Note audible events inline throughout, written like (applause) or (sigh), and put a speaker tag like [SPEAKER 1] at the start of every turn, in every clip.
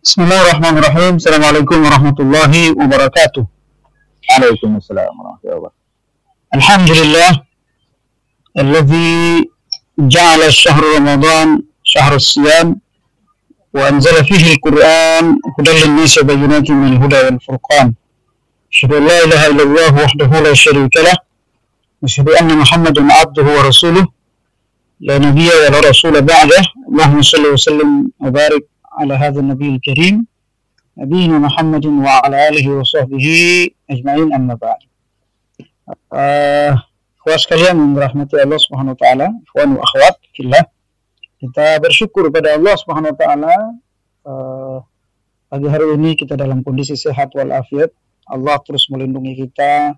[SPEAKER 1] Bismillahirrahmanirrahim. Assalamualaikum warahmatullahi wabarakatuh.
[SPEAKER 2] Waalaikumsalam warahmatullahi wabarakatuh.
[SPEAKER 1] Alhamdulillah الذي جعل الشهر رمضان شهر الصيام وأنزل فيه القرآن هدى للناس وبينات من الهدى والفرقان أشهد أن لا إله إلا الله وحده لا شريك له أشهد أن محمدا عبده ورسوله لا نبي ولا رسول بعده اللهم صل وسلم وبارك على هذا النبي الكريم نبينا محمد وعلى آله وصحبه أجمعين أما بعد uh, sekalian yang dirahmati Allah Subhanahu wa taala, ikhwan wa akhwat fillah. Kita bersyukur kepada Allah Subhanahu wa taala uh, pagi hari ini kita dalam kondisi sehat walafiat. Allah terus melindungi kita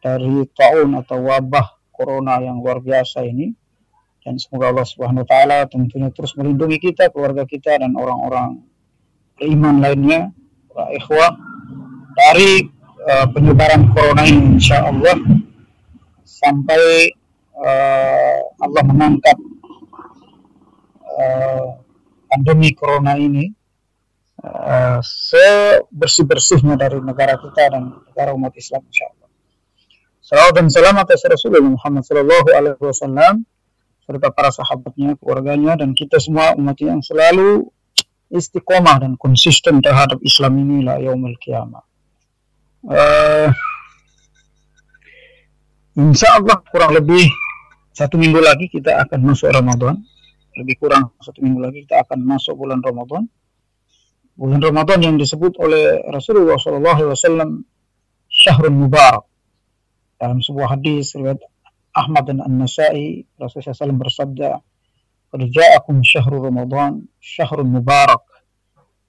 [SPEAKER 1] dari taun atau wabah corona yang luar biasa ini. dan semoga Allah Subhanahu wa taala tentunya terus melindungi kita, keluarga kita dan orang-orang beriman lainnya, para ikhwah dari uh, penyebaran corona ini insyaallah sampai uh, Allah mengangkat uh, pandemi corona ini uh, sebersih-bersihnya dari negara kita dan negara umat Islam insyaallah. Salawat dan salam atas Rasulullah Muhammad sallallahu alaihi wasallam serta para sahabatnya, keluarganya dan kita semua umat yang selalu istiqomah dan konsisten terhadap Islam ini la yaumil qiyamah. Uh, Insya Allah kurang lebih satu minggu lagi kita akan masuk Ramadan. Lebih kurang satu minggu lagi kita akan masuk bulan Ramadan. Bulan Ramadan yang disebut oleh Rasulullah SAW Syahrul Mubarak. Dalam sebuah hadis riwayat Ahmad dan An-Nasai Rasulullah SAW bersabda Kerjaakum syahrul Ramadan Syahrul Mubarak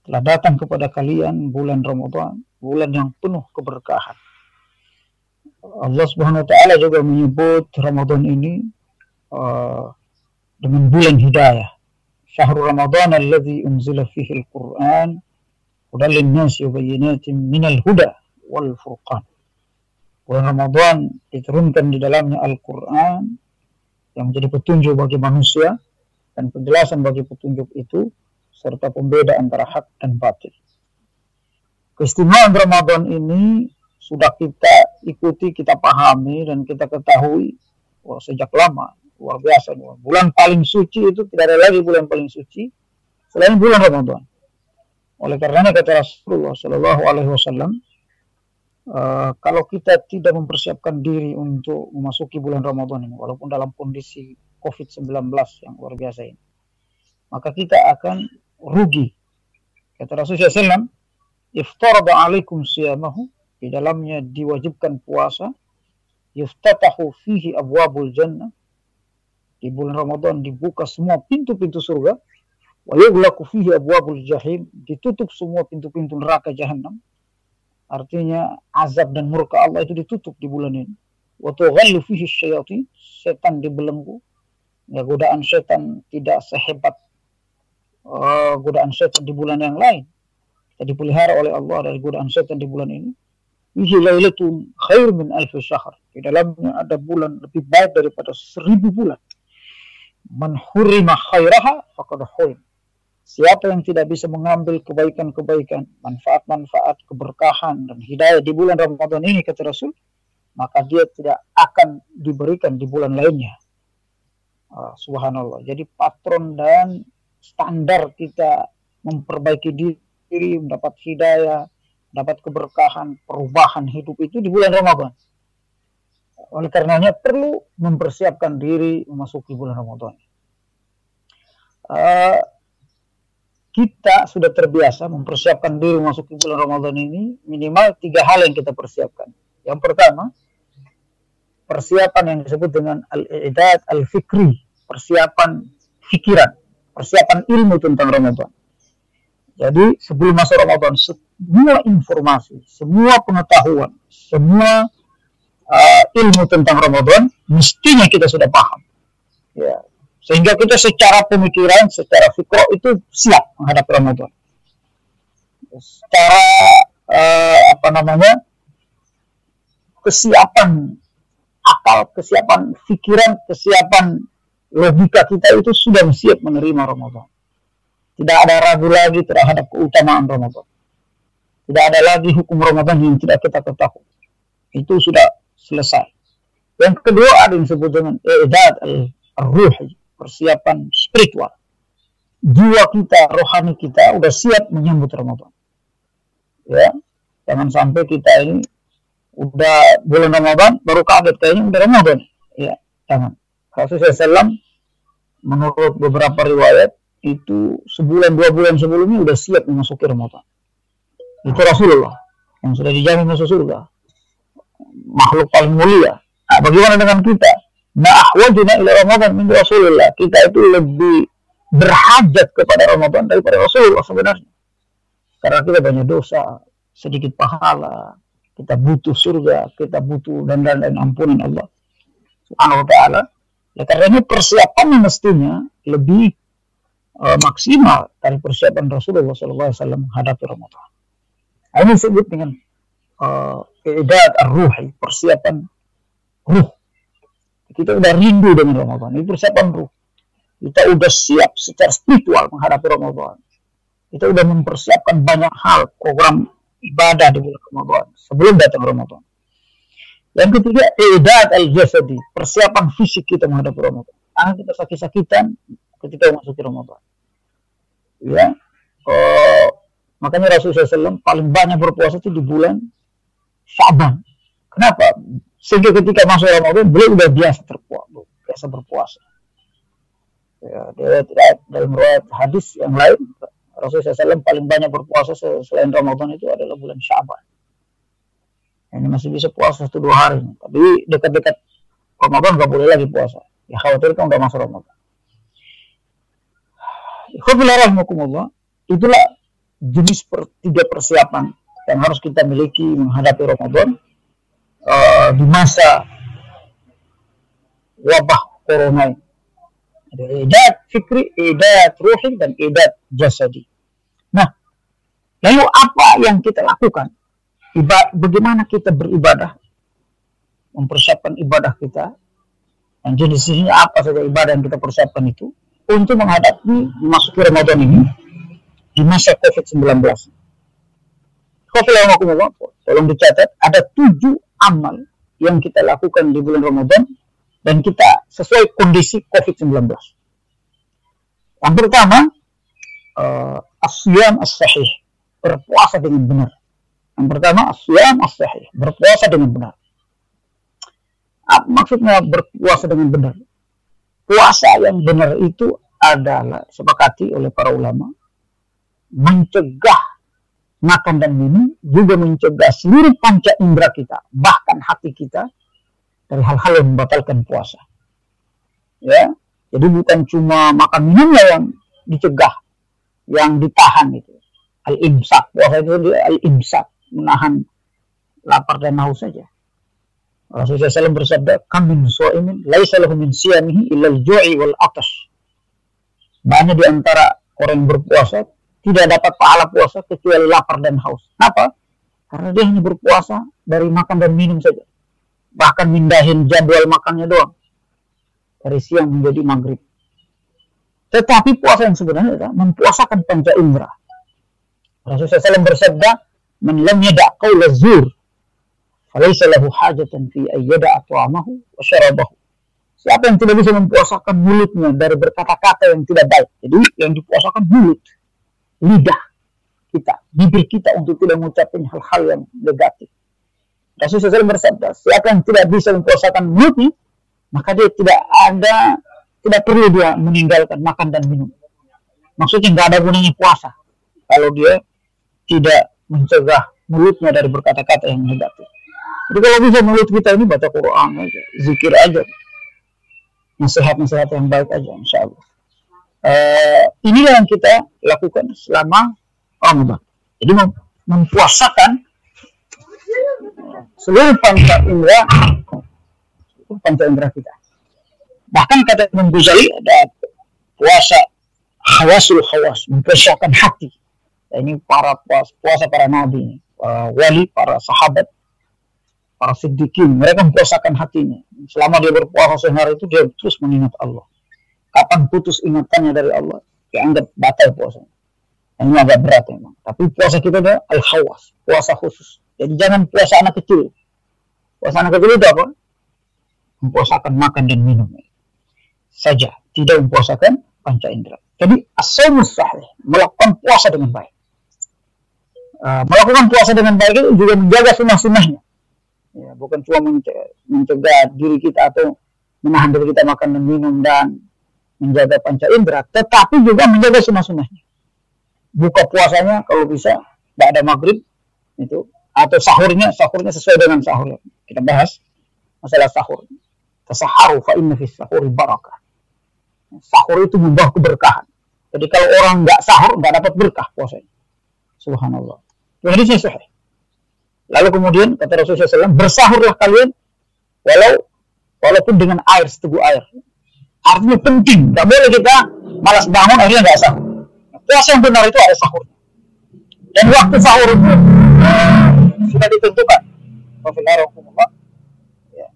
[SPEAKER 1] Telah datang kepada kalian bulan Ramadan Bulan yang penuh keberkahan Allah Subhanahu wa taala juga menyebut Ramadan ini uh, dengan bulan hidayah. Syahrul Ramadan alladzi unzila fihi al-Qur'an hudan lin-nasi wa bayyinatin minal huda wal furqan. Bulan Ramadan diturunkan di dalamnya Al-Qur'an yang menjadi petunjuk bagi manusia dan penjelasan bagi petunjuk itu serta pembeda antara hak dan batil. Keistimewaan Ramadan ini sudah kita ikuti, kita pahami dan kita ketahui wah, sejak lama luar biasa bulan paling suci itu tidak ada lagi bulan paling suci selain bulan Ramadan. Oleh karena kata Rasulullah Shallallahu Alaihi Wasallam, uh, kalau kita tidak mempersiapkan diri untuk memasuki bulan Ramadan ini, walaupun dalam kondisi COVID-19 yang luar biasa ini, maka kita akan rugi. Kata Rasulullah SAW, alaikum siyamahu di dalamnya diwajibkan puasa yuftatahu fihi abwabul jannah di bulan Ramadan dibuka semua pintu-pintu surga wa yughlaqu fihi abwabul jahim ditutup semua pintu-pintu neraka jahanam artinya azab dan murka Allah itu ditutup di bulan ini wa tughallu fihi syayatin setan dibelenggu ya godaan setan tidak sehebat uh, godaan setan di bulan yang lain kita dipelihara oleh Allah dari godaan setan di bulan ini Fihi lailatun khair min alfi syahr. Di dalamnya ada bulan lebih baik daripada seribu bulan. Man hurima khairaha faqad. Siapa yang tidak bisa mengambil kebaikan-kebaikan, manfaat-manfaat, keberkahan dan hidayah di bulan Ramadan ini kata Rasul, maka dia tidak akan diberikan di bulan lainnya. Uh, subhanallah. Jadi patron dan standar kita memperbaiki diri, mendapat hidayah, dapat keberkahan, perubahan hidup itu di bulan Ramadan. Oleh karenanya perlu mempersiapkan diri memasuki bulan Ramadan. Uh, kita sudah terbiasa mempersiapkan diri memasuki bulan Ramadan ini minimal tiga hal yang kita persiapkan. Yang pertama, persiapan yang disebut dengan al-i'dad al-fikri, persiapan pikiran, persiapan ilmu tentang Ramadan. Jadi sebelum masuk Ramadan, semua informasi, semua pengetahuan, semua uh, ilmu tentang Ramadan mestinya kita sudah paham. Ya. Sehingga kita secara pemikiran, secara fikro itu siap menghadapi Ramadan. Secara uh, apa namanya? kesiapan akal, kesiapan pikiran, kesiapan logika kita itu sudah siap menerima Ramadan. Tidak ada ragu lagi terhadap keutamaan Ramadan. Tidak ada lagi hukum Ramadan yang tidak kita ketahui. Itu sudah selesai. Yang kedua ada yang disebut dengan i'dad al-ruhi, persiapan spiritual. Jiwa kita, rohani kita udah siap menyambut Ramadan. Ya, jangan sampai kita ini udah bulan Ramadan baru kaget kayaknya udah Ramadan. Ya, jangan. Rasulullah SAW menurut beberapa riwayat itu sebulan dua bulan sebelumnya udah siap memasuki Ramadan. Itu Rasulullah yang sudah dijamin masuk surga. Makhluk paling mulia Nah, bagaimana dengan kita? Na'ahwajuna ila Ramadan min Rasulullah. Kita itu lebih berhajat kepada Ramadan daripada Rasulullah sebenarnya. Karena kita banyak dosa, sedikit pahala, kita butuh surga, kita butuh dan dan, dan ampunan Allah Subhanahu wa taala. Ya, karena ini persiapannya mestinya lebih uh, maksimal dari persiapan Rasulullah SAW menghadapi Ramadan. Ini disebut dengan uh, ar-ruhi, persiapan ruh. Kita udah rindu dengan Ramadan. Ini persiapan ruh. Kita udah siap secara spiritual menghadapi Ramadan. Kita udah mempersiapkan banyak hal, program ibadah di bulan Ramadan sebelum datang Ramadan. Yang ketiga, ibadat al-jasadi, persiapan fisik kita menghadapi Ramadan. Karena kita sakit-sakitan ketika memasuki Ramadan. Ya, oh, makanya Rasulullah SAW paling banyak berpuasa itu di bulan Syaban. Kenapa? Sehingga ketika masuk Ramadan beliau sudah biasa berpuasa, biasa berpuasa. Ya, dia tidak dalam riwayat hadis yang lain Rasulullah SAW paling banyak berpuasa selain Ramadan itu adalah bulan Syaban. Ini masih bisa puasa satu dua hari, tapi dekat-dekat Ramadan nggak boleh lagi puasa. Ya khawatir kan udah masuk Ramadan. Itulah jenis per, tiga persiapan yang harus kita miliki menghadapi Ramadan uh, di masa wabah corona ini. Ada idat fikri, idat ruhi, dan idat jasadi. Nah, lalu apa yang kita lakukan? Iba, bagaimana kita beribadah? Mempersiapkan ibadah kita. Dan jenis-jenisnya apa saja ibadah yang kita persiapkan itu. Untuk menghadapi memasuki Ramadan ini di masa COVID-19. Covid-19, tolong dicatat, ada tujuh amal yang kita lakukan di bulan Ramadan dan kita sesuai kondisi COVID-19. Yang pertama, uh, asyam as-sahih, berpuasa dengan benar. Yang pertama, asyam as-sahih, berpuasa dengan benar. Apa maksudnya berpuasa dengan benar? Puasa yang benar itu adalah sepakati oleh para ulama mencegah makan dan minum juga mencegah seluruh panca indera kita, bahkan hati kita dari hal-hal yang membatalkan puasa. Ya, jadi bukan cuma makan minumnya yang dicegah, yang ditahan itu. Al-imsak, puasa itu al-imsak, menahan lapar dan haus saja. Rasulullah SAW bersabda, "Kam min su'imin laisa lahu min siyamihi illa al-ju'i wal atash." Banyak di antara orang berpuasa tidak dapat pahala puasa kecuali lapar dan haus. Kenapa? Karena dia hanya berpuasa dari makan dan minum saja. Bahkan mindahin jadwal makannya doang. Dari siang menjadi maghrib. Tetapi puasa yang sebenarnya adalah mempuasakan panca indera. Rasulullah SAW bersabda, "Man lam yada' qawla zur, falaysa lahu hajatan fi ayyada at'amahu wa syarabahu." Siapa yang tidak bisa mempuasakan mulutnya dari berkata-kata yang tidak baik. Jadi yang dipuasakan mulut lidah kita, bibir kita untuk tidak mengucapkan hal-hal yang negatif. Rasulullah SAW bersabda, siapa yang tidak bisa mempuasakan mulutnya, maka dia tidak ada, tidak perlu dia meninggalkan makan dan minum. Maksudnya nggak ada gunanya puasa kalau dia tidak mencegah mulutnya dari berkata-kata yang negatif. Jadi kalau bisa mulut kita ini baca Quran aja, zikir aja, nasihat-nasihat yang baik aja, insya Allah eh, inilah yang kita lakukan selama Ramadan. Jadi mem mempuasakan seluruh panca indera panca indera kita. Bahkan kata Imam Ghazali ada puasa hawasul hawas, mempersiapkan hati. Nah, ini para puasa, puasa para nabi, para wali, para sahabat, para siddiqin, mereka mempuasakan hatinya. Selama dia berpuasa sehari itu dia terus mengingat Allah kapan putus ingatannya dari Allah dianggap batal puasa. Ini agak berat memang. Tapi puasa kita ada al-hawas, puasa khusus. Jadi jangan puasa anak kecil. Puasa anak kecil itu apa? Mempuasakan makan dan minum saja, tidak mempuasakan panca indera. Jadi asamus sahih, melakukan puasa dengan baik. Uh, melakukan puasa dengan baik itu juga menjaga sunnah-sunnahnya. Ya, bukan cuma mencegah diri kita atau menahan diri kita makan dan minum dan menjaga panca indera, tetapi juga menjaga sunnah-sunnahnya. Buka puasanya kalau bisa tidak ada maghrib itu atau sahurnya sahurnya sesuai dengan sahur. Kita bahas masalah sahur. Tasaharu fa inna fis sahuri barakah. Sahur itu membawa keberkahan. Jadi kalau orang nggak sahur nggak dapat berkah puasanya. Subhanallah. Jadi saya sahih. Lalu kemudian kata Rasulullah SAW bersahurlah kalian walau walaupun dengan air seteguk air artinya penting. Nggak boleh kita malas bangun akhirnya nggak sahur. Puasa yang benar itu ada sahur. Dan waktu sahur itu sudah ditentukan. Ya.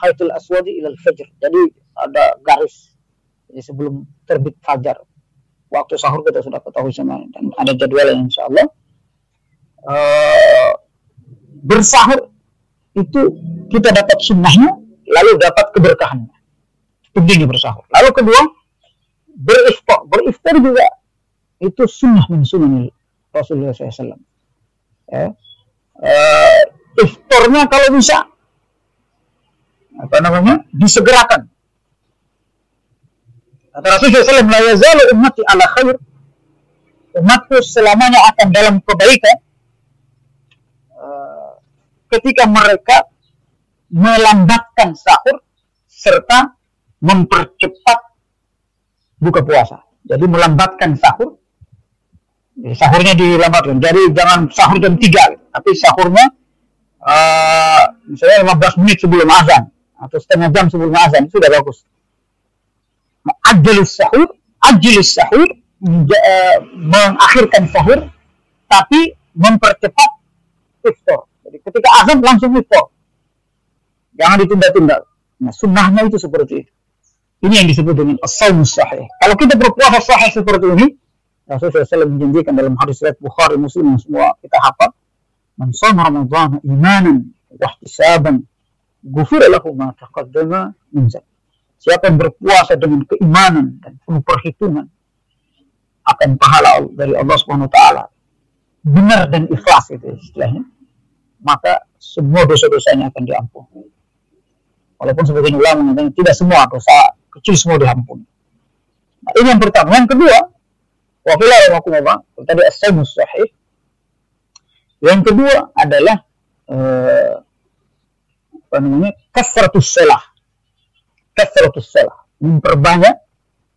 [SPEAKER 1] Khaitul aswadi ilal fajr. Jadi ada garis. Jadi sebelum terbit fajar. Waktu sahur kita sudah ketahui sama dan ada jadwal yang insya Allah uh, bersahur itu kita dapat sunnahnya lalu dapat keberkahannya pentingnya bersahur. Lalu kedua beriftar beriftar juga. Itu sunnah min sunnah Rasulullah SAW ya. Uh, iftarnya kalau bisa apa namanya disegerakan. Kata Rasulullah SAW, la yazalu ummati ala khair. Umatku selamanya akan dalam kebaikan. Uh, ketika mereka melambatkan sahur serta mempercepat buka puasa. Jadi melambatkan sahur sahurnya dilambatkan. Jadi jangan sahur jam 3, tapi sahurnya uh, misalnya 15 menit sebelum azan atau setengah jam sebelum azan sudah bagus. Ajilus sahur, ajilus sahur uh, mengakhirkan sahur tapi mempercepat iftar. Jadi ketika azan langsung iftar. Jangan ditunda-tunda. Nah, sunnahnya itu seperti itu. Ini yang disebut dengan as-sawmus sahih. Kalau kita berpuasa sahih seperti ini, Rasulullah SAW menjanjikan dalam hadis riwayat Bukhari Muslim yang semua kita hafal man shoma ramadhana imanan wa ihtisaban ghufira lahu ma taqaddama min siapa yang berpuasa dengan keimanan dan penuh perhitungan akan pahala dari Allah Subhanahu wa taala. Benar dan ikhlas itu istilahnya. Maka semua dosa-dosanya akan diampuni. Walaupun sebagian ulama mengatakan tidak semua dosa kecil semua diampuni nah, ini yang pertama yang kedua Wafila rahmatullah, tadi as. Yang kedua adalah uh, apa namanya? kasratus salah. Kasratus salah, memperbanyak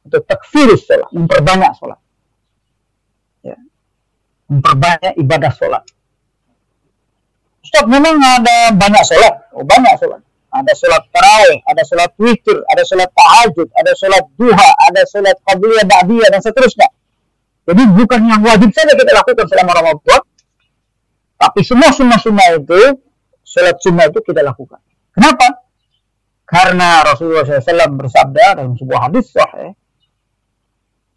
[SPEAKER 1] atau takfirus salah, memperbanyak salat. Ya. Memperbanyak ibadah salat. Ustaz, memang ada banyak salat. Oh, banyak salat ada sholat tarawih, ada sholat witir, ada sholat tahajud, ada sholat duha, ada sholat qabliyah, ba'diyah, dan seterusnya. Jadi bukan yang wajib saja kita lakukan selama Ramadan, tapi semua sunnah-sunnah itu, sholat sunnah itu kita lakukan. Kenapa? Karena Rasulullah SAW bersabda dalam sebuah hadis sahih,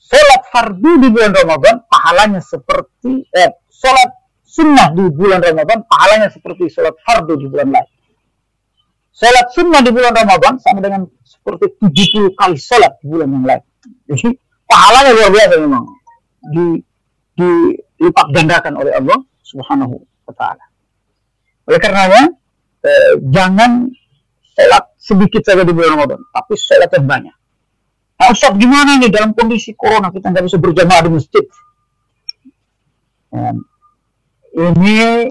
[SPEAKER 1] sholat fardu di bulan Ramadan pahalanya seperti eh, sholat sunnah di bulan Ramadan pahalanya seperti sholat fardu di bulan lain. Sholat sunnah di bulan Ramadan sama dengan seperti 70 kali sholat di bulan yang lain. Jadi pahalanya luar biasa memang di dilipat gandakan oleh Allah Subhanahu wa taala. Oleh karenanya eh, jangan sholat sedikit saja di bulan Ramadan, tapi sholat yang banyak. Nah, Ustaz gimana nih dalam kondisi corona kita nggak bisa berjamaah di masjid? Ini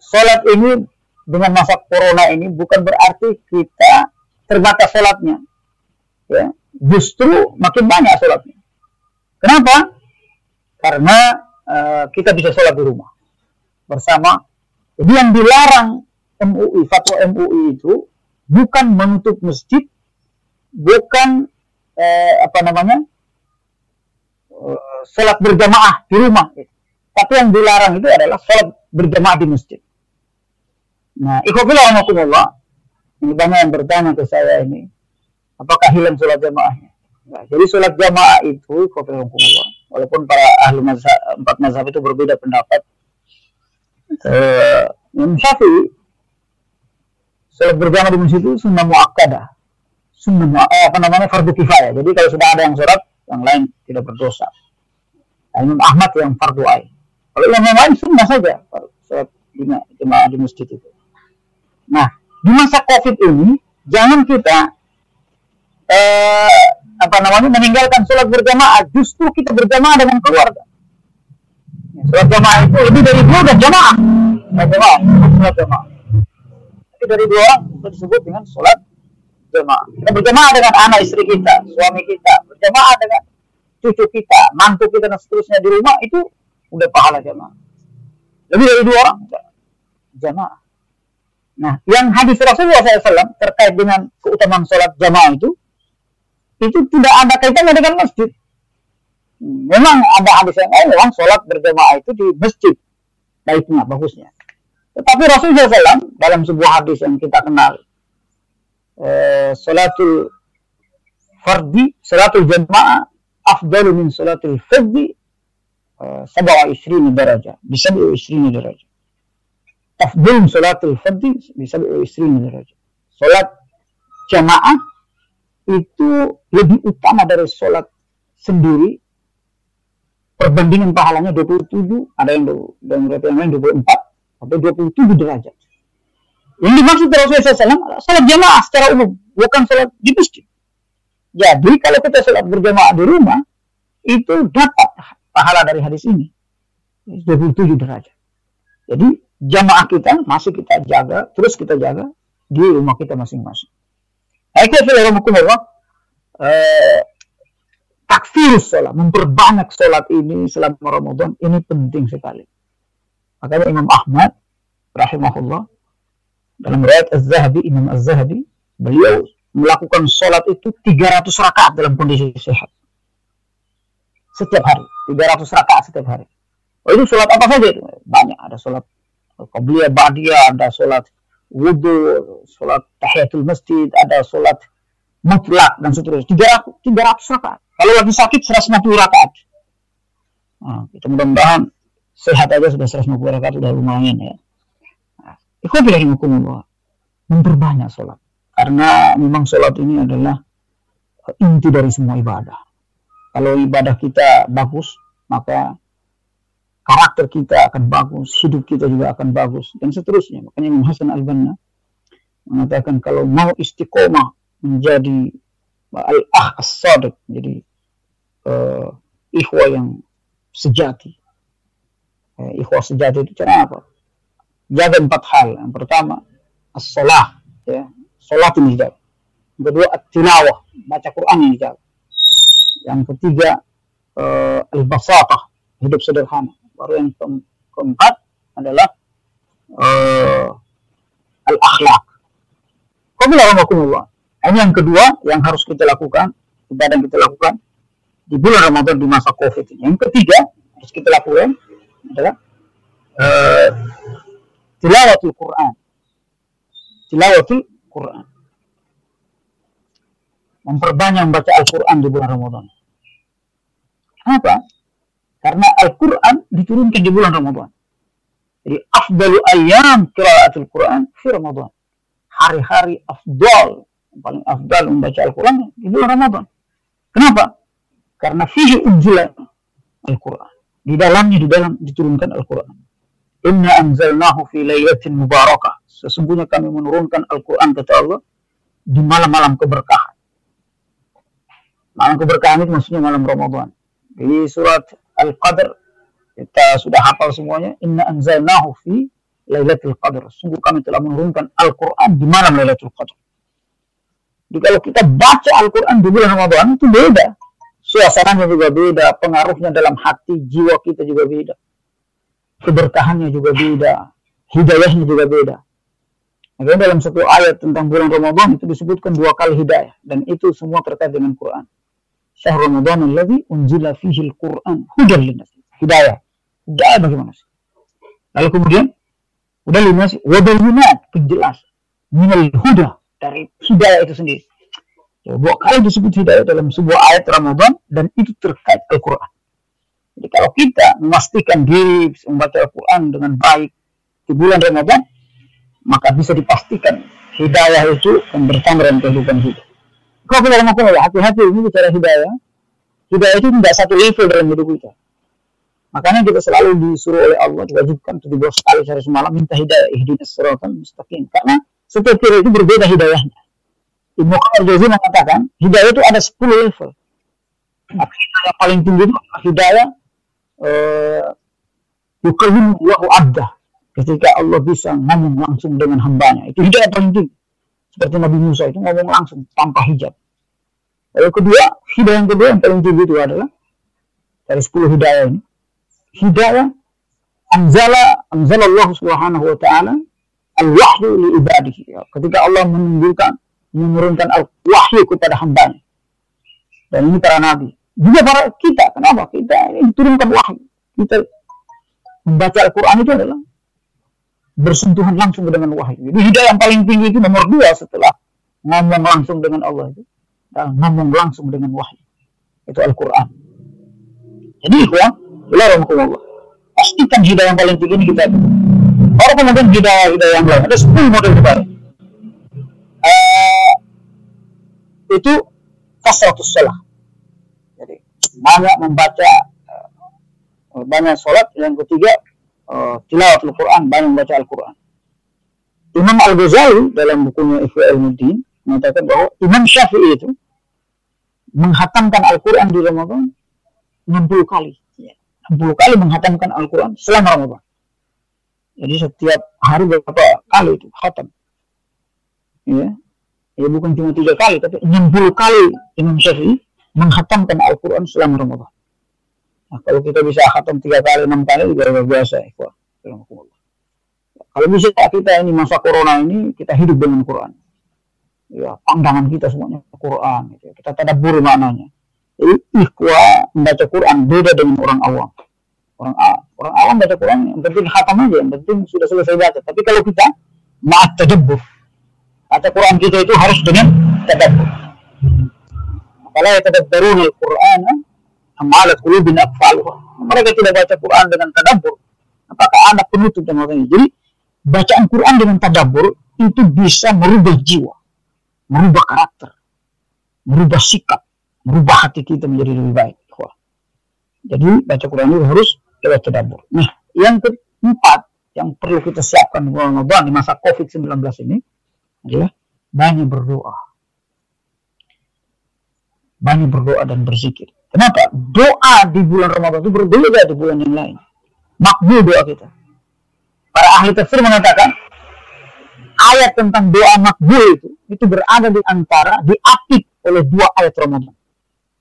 [SPEAKER 1] sholat ini dengan masa corona ini bukan berarti kita terbatas sholatnya. Ya, justru makin banyak sholatnya. Kenapa? karena uh, kita bisa sholat di rumah bersama. Jadi yang dilarang MUI, fatwa MUI itu bukan menutup masjid, bukan uh, apa namanya uh, sholat berjamaah di rumah. Tapi yang dilarang itu adalah sholat berjamaah di masjid. Nah, ikhwafillah ini banyak yang bertanya ke saya ini, apakah hilang sholat jamaahnya? Nah, jadi sholat jamaah itu Allah, walaupun para ahli mazhab, empat mazhab itu berbeda pendapat. Eh, Imam Syafi'i sholat berjamaah di masjid itu sunnah muakkadah, sunnah eh, apa namanya fardu kifayah. Jadi kalau sudah ada yang sholat, yang lain tidak berdosa. Nah, Imam Ahmad yang fardu ain. Kalau yang lain sunnah saja sholat jemaah di masjid itu. Nah, di masa COVID ini jangan kita eh, apa namanya meninggalkan sholat berjamaah, justru kita berjamaah dengan keluarga. Sholat jamaah itu lebih dari dua dan jamaah. Sholat jamaah, sholat jamaah. Lebih dari dua itu disebut dengan sholat jamaah. Kita berjamaah dengan anak istri kita, suami kita, berjamaah dengan cucu kita, mantu kita dan seterusnya di rumah itu udah pahala jamaah. Lebih dari dua orang jamaah. Nah, yang hadis Rasulullah SAW terkait dengan keutamaan sholat jamaah itu, itu tidak ada kaitannya dengan masjid. Memang ada hadis yang lain, memang sholat berjamaah itu di masjid. Baiknya, bagusnya. Tetapi Rasulullah SAW dalam sebuah hadis yang kita kenal, eh, sholatul fardi, sholatul jamaah, afdalu min sholatul fardi, eh, sabawa isrini daraja, bisa isrini daraja afdal salatul fardhi bisa istri. Salat jamaah itu lebih utama dari salat sendiri. Perbandingan pahalanya 27 ada yang dan yang lain 24 atau 27 derajat. Yang dimaksud Rasulullah SAW adalah salat jamaah secara umum bukan salat di masjid. Jadi kalau kita salat berjamaah di rumah itu dapat pahala dari hadis ini. 27 derajat jadi jamaah kita masih kita jaga, terus kita jaga di rumah kita masing-masing. Alhamdulillah, eh, takfir sholat, memperbanyak sholat ini selama Ramadan, ini penting sekali. Makanya Imam Ahmad, rahimahullah, dalam riwayat Az-Zahabi, Imam Az-Zahabi, beliau melakukan sholat itu 300 rakaat dalam kondisi sehat. Setiap hari, 300 rakaat setiap hari. Oh itu sholat apa saja itu? Banyak, ada sholat Qabliyah Ba'diyah, ada sholat wudhu, sholat tahiyatul masjid, ada sholat mutlak dan seterusnya. 300, 300 rakaat. Kalau lagi sakit 150 rakaat. Nah, kita mudah-mudahan sehat aja sudah 150 rakaat sudah lumayan ya. Nah, Ikhwafillahimakumullah. Memperbanyak sholat. Karena memang sholat ini adalah inti dari semua ibadah. Kalau ibadah kita bagus, maka karakter kita akan bagus, hidup kita juga akan bagus, dan seterusnya. Makanya Imam Hasan al-Banna mengatakan kalau mau istiqomah menjadi al-ah as-sadiq, jadi uh, ikhwa yang sejati. Uh, ikhwa sejati itu cara apa? Jaga empat hal. Yang pertama, as-salah. Ya. Salat ini dijaga. Yang kedua, at-tilawah. Baca Quran ini dijaga. Yang ketiga, uh, al-basatah. Hidup sederhana baru yang ke keempat adalah uh, al-akhlak. Ini yang kedua yang harus kita lakukan, ibadah yang kita lakukan di bulan Ramadan di masa Covid ini. Yang ketiga harus kita lakukan adalah uh, tilawatul Quran. Tilawatul Quran. Memperbanyak membaca Al-Quran di bulan Ramadan. Kenapa? Karena Al-Quran diturunkan di bulan Ramadan. Jadi afdalu ayam kiraatul Quran di Ramadan. Hari-hari afdal, yang paling afdal membaca Al-Quran di bulan Ramadan. Kenapa? Karena fihi unjilan Al-Quran. Di dalamnya, di dalam diturunkan Al-Quran. Inna anzalnahu fi laylatin mubarakah. Sesungguhnya kami menurunkan Al-Quran kata Allah di malam-malam keberkahan. Malam keberkahan itu maksudnya malam Ramadan. Di surat Al-Qadr. Kita sudah hafal semuanya. Inna anzalnahu fi Lailatul Qadr. Sungguh kami telah menurunkan Al-Quran di malam Lailatul Qadr. Jadi kalau kita baca Al-Quran di bulan Ramadan itu beda. Suasananya juga beda pengaruhnya dalam hati jiwa kita juga beda. Keberkahannya juga beda. Hidayahnya juga beda. Makanya dalam satu ayat tentang bulan Ramadan itu disebutkan dua kali hidayah. Dan itu semua terkait dengan Quran syahr Ramadan alladhi unzila fihi al-Qur'an hudan linnas. Hidayah. Hidayah bagi manusia. Lalu kemudian udah linnas wa bayyinat penjelas minal huda dari hidayah itu sendiri. Ya, dua kali disebut hidayah dalam sebuah ayat Ramadan dan itu terkait Al-Quran. Jadi kalau kita memastikan diri membaca Al-Quran dengan baik di bulan Ramadan, maka bisa dipastikan hidayah itu akan bertambah dalam kehidupan kita. Mau hati-hati ini bicara hidayah, hidayah itu tidak satu level dalam hidup kita. Makanya kita selalu disuruh oleh Allah diwajibkan 17 kali sehari semalam minta hidayah ihdinas siratal mustaqim. Karena setiap kira itu berbeda hidayahnya. Ibnu Qayyim Jauzi mengatakan hidayah itu ada 10 level. Maka hidayah paling tinggi itu hidayah eh yukallimu Allahu abdah ketika Allah bisa ngomong langsung dengan hambanya. Itu hidayah paling tinggi. Seperti Nabi Musa itu ngomong langsung tanpa hijab. Lalu kedua, hidayah yang kedua yang paling tinggi itu adalah dari 10 hidayah ini. Hidayah anzala anzalallahu subhanahu wa ta'ala al-wahyu li ibadihi. Ya, ketika Allah menunjukkan menurunkan al-wahyu kepada hambanya. Dan ini para nabi. Juga para kita. Kenapa? Kita ini diturunkan wahyu. Kita membaca Al-Quran itu adalah bersentuhan langsung dengan wahyu. Jadi hidayah yang paling tinggi itu nomor dua setelah ngomong langsung dengan Allah itu. Ngomong langsung dengan wahyu. Itu Al-Quran. Jadi ikhwan, Allah. Pastikan hidayah yang paling tinggi ini kita Baru kemudian hidayah-hidayah yang lain. Ada 10 model hidayah. Uh, itu kasratus salah. Jadi banyak membaca uh, banyak sholat. Yang ketiga uh, tilawat Al-Quran, banyak membaca Al-Quran. Imam Al-Ghazali dalam bukunya Ihya al-Muddin mengatakan bahwa Imam Syafi'i itu menghatamkan Al-Quran di Ramadan 60 kali. 60 kali menghatamkan Al-Quran selama Ramadan. Jadi setiap hari berapa kali itu khatam. Ya. Ya bukan cuma tiga kali, tapi 60 kali Imam Syafi'i menghatamkan Al-Quran selama Ramadan. Nah, kalau kita bisa khatam tiga kali, enam kali juga luar biasa. Kalau bisa kita ini masa corona ini kita hidup dengan Quran. Ya, pandangan kita semuanya Quran. Gitu. Kita tadabur maknanya. Jadi ikhwa membaca Quran beda dengan orang awam. Orang orang awam baca Quran yang penting khatam aja, yang penting sudah selesai baca. Tapi kalau kita maat tadabbur, baca Quran kita itu harus dengan tadabbur. Kalau ya tadabburun al-Quran, amala qulubin aqfaluha. Mereka tidak baca Quran dengan tadabbur, apakah ada penutup dan ini. Jadi bacaan Quran dengan tadabbur itu bisa merubah jiwa, merubah karakter, merubah sikap, merubah hati kita menjadi lebih baik. Jadi baca Quran itu harus lewat tadabur. Nah, yang keempat yang perlu kita siapkan di Ramadan di masa COVID-19 ini adalah banyak berdoa. Banyak berdoa dan berzikir. Kenapa? Doa di bulan Ramadan itu berbeda di bulan yang lain. Makbul doa kita. Para ahli tafsir mengatakan ayat tentang doa makbul itu itu berada di antara diapit oleh dua ayat Ramadan.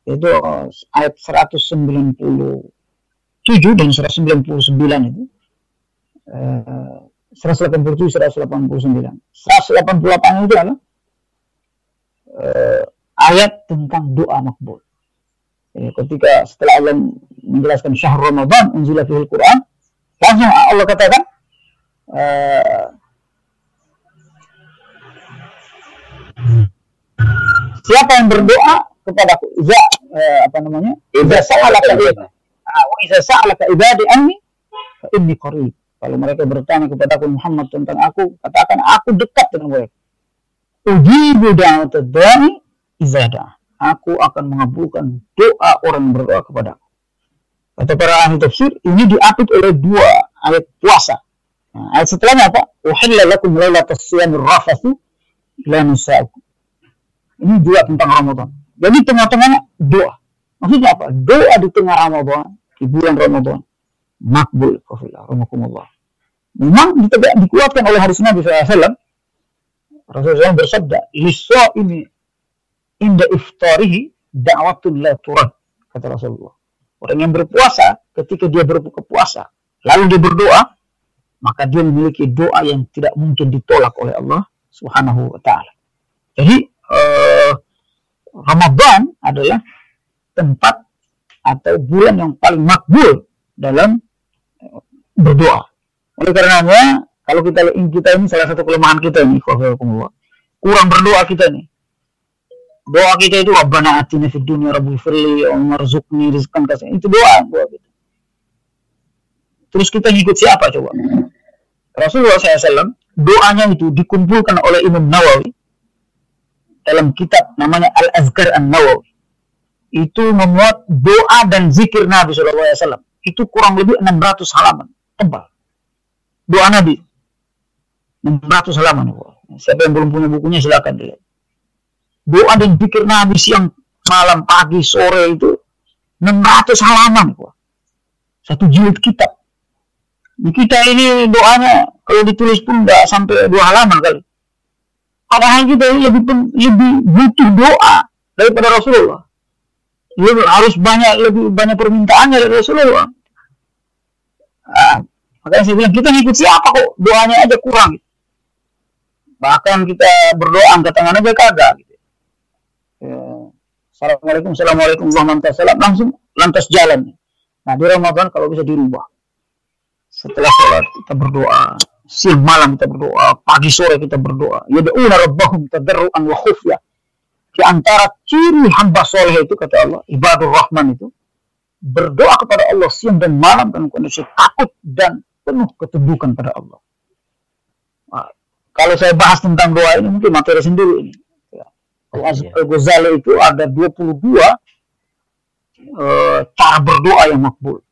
[SPEAKER 1] Yaitu uh, ayat 190 7 dan 199 itu. Eh, 187 189. 188 itu adalah eh, ayat tentang doa makbul. Jadi ketika setelah Allah menjelaskan syahr Ramadan unzila fihil Quran, langsung Allah katakan eh, siapa yang berdoa kepadaku? Iza eh, apa namanya? Iza sa'alaka wa idza sa'alaka ibadi anni fa inni qarib. Kalau mereka bertanya kepada aku Muhammad tentang aku, katakan aku dekat dengan mereka. Ujibu da'wat da'i idza Aku akan mengabulkan doa orang berdoa kepada aku. Kata para ahli tafsir, ini diapit oleh dua ayat puasa. Nah, ayat setelahnya apa? Uhilla lakum lailatas siyamir rafathu ila. Ini juga tentang Ramadan. Jadi tengah-tengahnya doa. Maksudnya apa? Doa di tengah Ramadan di bulan Ramadan makbul rahimakumullah memang ditegak, dikuatkan oleh hadis Nabi SAW Rasulullah SAW bersabda liso ini inda iftarihi da'watun la turad kata Rasulullah orang yang berpuasa ketika dia berbuka puasa lalu dia berdoa maka dia memiliki doa yang tidak mungkin ditolak oleh Allah Subhanahu wa taala. Jadi uh, Ramadan adalah tempat atau bulan yang paling makbul dalam eh, berdoa. Oleh karenanya, kalau kita kita ini salah satu kelemahan kita ini, kurang berdoa kita ini. Doa kita itu Rabbana atina fid dunya rabbi firli warzuqni rizqan kasih. Itu doa doa kita. Terus kita ngikut siapa coba? Rasulullah SAW doanya itu dikumpulkan oleh Imam Nawawi dalam kitab namanya Al-Azkar An-Nawawi. Itu memuat doa dan zikir Nabi SAW. Itu kurang lebih 600 halaman. Tebal. Doa Nabi. 600 halaman. Siapa yang belum punya bukunya silakan dilihat. Doa dan zikir Nabi siang, malam, pagi, sore itu 600 halaman. Satu jilid kitab kita ini doanya kalau ditulis pun nggak sampai dua halaman kali. Padahal kita ini lebih lebih butuh doa daripada Rasulullah. Lebih, harus banyak lebih banyak permintaannya dari Rasulullah. Nah, makanya saya bilang kita ngikut siapa kok doanya aja kurang. Bahkan kita berdoa angkat tangan aja kagak. Gitu. Ya. Assalamualaikum, assalamualaikum, warahmatullahi langsung lantas jalan. Nah di Ramadan kalau bisa dirubah setelah sholat kita berdoa siang malam kita berdoa pagi sore kita berdoa yad'una rabbahum tadarruan wa khufya di antara ciri hamba soleh itu kata Allah ibadur rahman itu berdoa kepada Allah siang dan malam dalam kondisi takut dan penuh ketundukan pada Allah nah, kalau saya bahas tentang doa ini mungkin materi sendiri ini ya. Al-Ghazali itu ada 22 uh, eh, cara berdoa yang makbul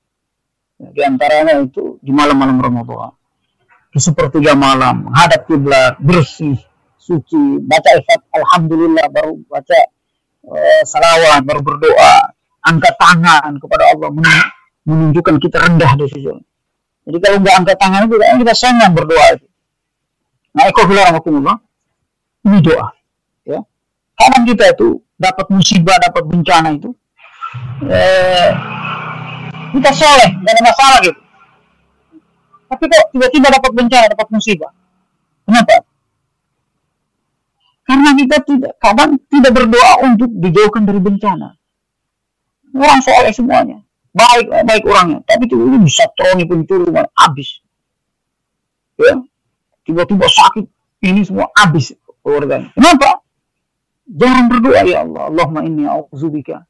[SPEAKER 1] di antaranya itu di malam-malam Ramadan. Di sepertiga malam, hadap kiblat, bersih, suci, baca ifat alhamdulillah baru baca uh, salawat, baru berdoa, angkat tangan kepada Allah menunjukkan kita rendah di situ. Jadi kalau nggak angkat tangan itu kita senang berdoa itu. Nah, ikhwafillah ini doa. Kadang kita itu dapat musibah, dapat bencana itu, eh, kita soleh, gak ada masalah gitu. Tapi kok tiba-tiba dapat bencana, dapat musibah. Kenapa? Karena kita tidak kadang tidak berdoa untuk dijauhkan dari bencana. Orang soleh semuanya, baik baik orangnya, tapi itu bisa troni pencuri habis. Ya, tiba-tiba sakit, ini semua habis keluarganya. Kenapa? Jarang berdoa ya Allah. Allahumma inni a'udzubika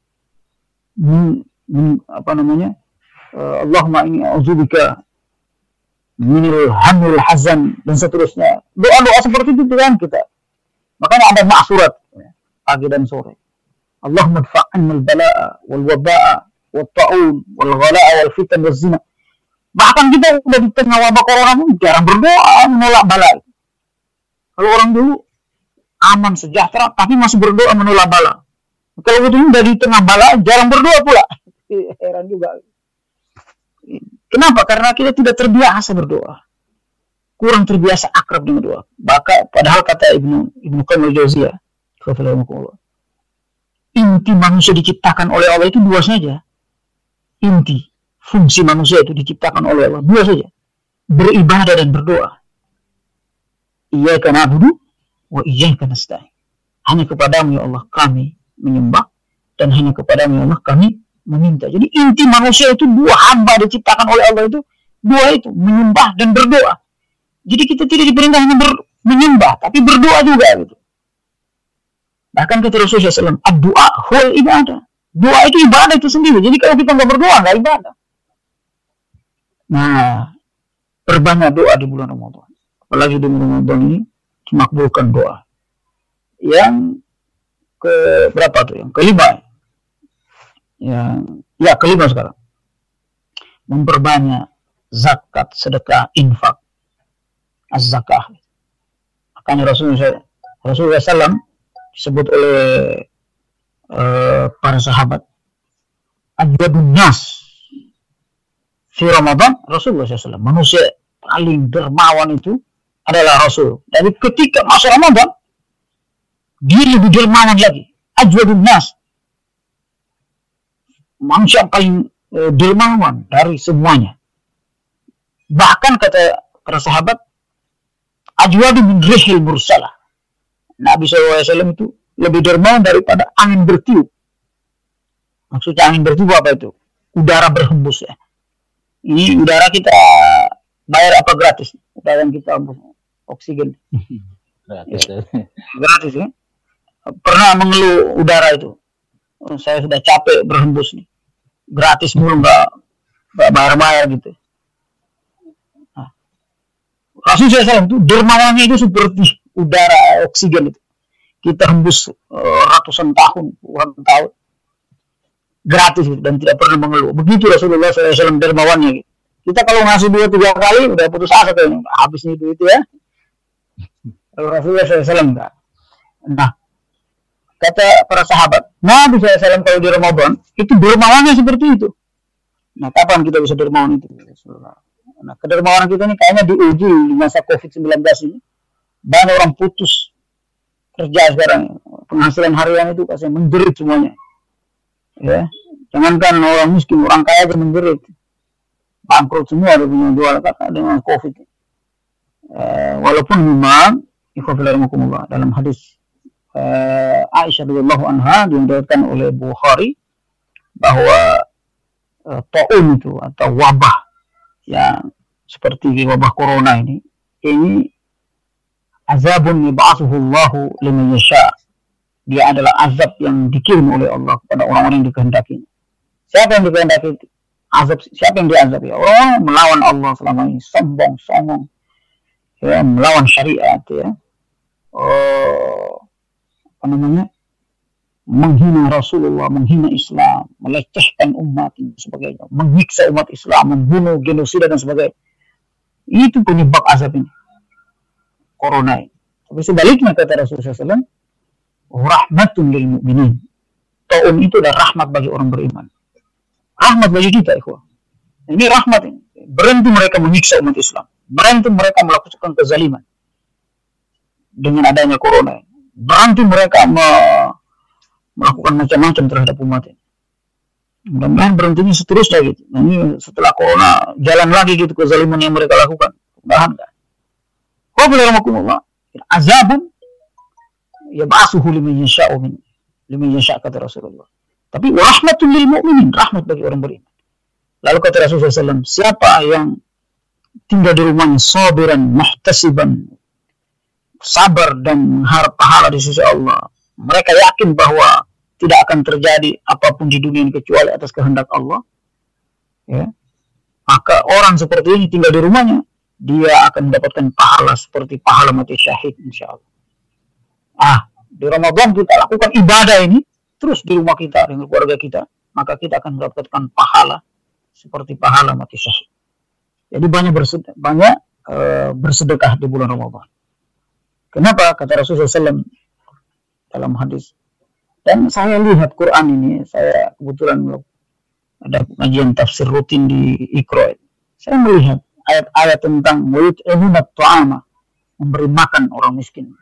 [SPEAKER 1] min, min apa namanya? uh, Allahumma ini a'udzubika minil hamil hazan dan seterusnya. Doa-doa seperti itu dengan kita. Makanya ada maksurat pagi dan sore. Allahumma dfa'an al-bala'a wal waba'a wal ta'un wal ghala'a wal fitan wal zina. Bahkan kita udah di tengah wabah corona jarang berdoa menolak bala. Kalau orang dulu aman sejahtera tapi masih berdoa menolak bala. Kalau betul dari tengah bala jarang berdoa pula. Heran juga. Kenapa? Karena kita tidak terbiasa berdoa. Kurang terbiasa akrab dengan doa. Maka padahal kata Ibnu Ibnu Qayyim al-Jauziyah, inti manusia diciptakan oleh Allah itu dua saja. Inti fungsi manusia itu diciptakan oleh Allah dua saja. Beribadah dan berdoa. Iya karena abudu wa karena nasta'in. Hanya kepadamu ya Allah kami menyembah dan hanya kepadamu ya Allah kami meminta. Jadi inti manusia itu dua hamba diciptakan oleh Allah itu dua itu menyembah dan berdoa. Jadi kita tidak diperintah hanya ber, menyembah, tapi berdoa juga gitu. Bahkan kata Rasulullah SAW, doa whole ibadah. Doa itu ibadah itu sendiri. Jadi kalau kita nggak berdoa nggak ibadah. Nah, perbanyak doa di bulan Ramadan. Apalagi di bulan Ramadan ini dimakbulkan doa. Yang ke berapa tuh? Yang kelima. Ya ya kelima sekarang. Memperbanyak zakat sedekah infak. Az zakah makanya Rasulullah Rasulullah SAW disebut oleh uh, para sahabat ajwadun nas. Fi Ramadan Rasulullah SAW manusia paling dermawan itu adalah Rasul dari ketika masa Ramadan dia lebih dermawan lagi ajwadun nas manusia yang paling e, dermawan dari semuanya. Bahkan kata para sahabat, min rihil mursalah. Nabi SAW itu lebih dermawan daripada angin bertiup. Maksudnya angin bertiup apa itu? Udara berhembus ya. Ini udara kita bayar apa gratis? Udara yang kita hembus oksigen. Gratis. Ya. gratis ya. pernah mengeluh udara itu. Oh, saya sudah capek berhembus nih. Gratis mulu nggak nggak bayar-bayar gitu. Nah, Rasul SAW itu dermawannya itu seperti udara oksigen itu. Kita hembus uh, ratusan tahun, puluhan tahun gratis gitu, dan tidak pernah mengeluh. Begitu Rasulullah SAW dermawannya gitu. Kita kalau ngasih dua tiga kali udah putus asa kayaknya habis nih duit ya. Rasulullah SAW enggak. Nah, kata para sahabat, Nabi SAW kalau di Ramadan itu dermawannya seperti itu. Nah, kapan kita bisa dermawan itu? Nah, kedermawanan kita ini kayaknya diuji di masa COVID-19 ini. Banyak orang putus kerja sekarang, penghasilan harian itu kasih menjerit semuanya. Ya, jangankan orang miskin, orang kaya aja menjerit bangkrut semua ada punya jual kata dengan covid uh, walaupun memang ikhwafillah dalam hadis uh, Aisyah radhiyallahu anha diriwayatkan oleh Bukhari bahwa uh, taun itu atau wabah yang seperti wabah corona ini ini azabun yab'athuhu Allahu liman yasha. Dia adalah azab yang dikirim oleh Allah kepada orang-orang yang dikehendaki. Siapa yang dikehendaki azab siapa yang diazab? Ya orang melawan Allah selama ini. Sombong sombong ya melawan syariat ya oh, apa namanya menghina Rasulullah, menghina Islam, melecehkan umat dan sebagainya, menyiksa umat Islam, membunuh, genosida dan sebagainya. Itu penyebab azab ini. Corona ini. Tapi sebaliknya kata Rasulullah SAW, rahmatun lil mu'minin. Taun itu adalah rahmat bagi orang beriman rahmat bagi kita ikhwah ini rahmat ini berhenti mereka menyiksa umat Islam berhenti mereka melakukan kezaliman dengan adanya corona. Berhenti mereka me melakukan macam-macam terhadap umat ini. Mudah-mudahan berhentinya seterusnya gitu. Nah, ini setelah corona jalan lagi gitu kezaliman yang mereka lakukan. Mudah-mudahan kan Qabilalakumullah azabun ya ba'asuhu liman yasha'u min liman yasha' kata Rasulullah. Tapi rahmatul lil mu'minin, rahmat bagi orang beriman. Lalu kata Rasulullah SAW, siapa yang tinggal di rumahnya sabiran, muhtasiban, sabar dan mengharap pahala di sisi Allah. Mereka yakin bahwa tidak akan terjadi apa pun di dunia ini kecuali atas kehendak Allah. Ya. Maka orang seperti ini tinggal di rumahnya, dia akan mendapatkan pahala seperti pahala mati syahid insya Allah. Ah, di Ramadan kita lakukan ibadah ini, terus di rumah kita dengan keluarga kita, maka kita akan mendapatkan pahala seperti pahala mati syahid. Jadi banyak bersedekah, banyak e, bersedekah di bulan Ramadan. Kenapa? Kata Rasulullah SAW dalam hadis. Dan saya lihat Quran ini, saya kebetulan ada pengajian tafsir rutin di Ikro. Saya melihat ayat-ayat tentang mulut emunat tu'ama, memberi makan orang miskin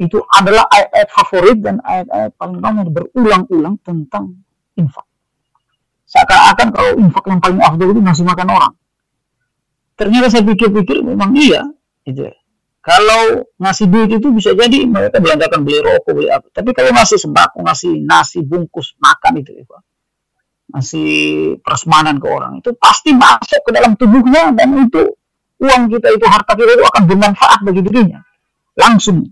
[SPEAKER 1] itu adalah ayat-ayat favorit dan ayat-ayat paling banyak berulang-ulang tentang infak. Seakan-akan kalau infak yang paling afdal itu ngasih makan orang. Ternyata saya pikir-pikir memang iya. Gitu. Kalau ngasih duit itu bisa jadi mereka belanjakan beli rokok, beli apa. Tapi kalau ngasih sembako, ngasih nasi bungkus makan itu, ya, ngasih prasmanan ke orang itu pasti masuk ke dalam tubuhnya dan itu uang kita itu harta kita itu akan bermanfaat bagi dirinya langsung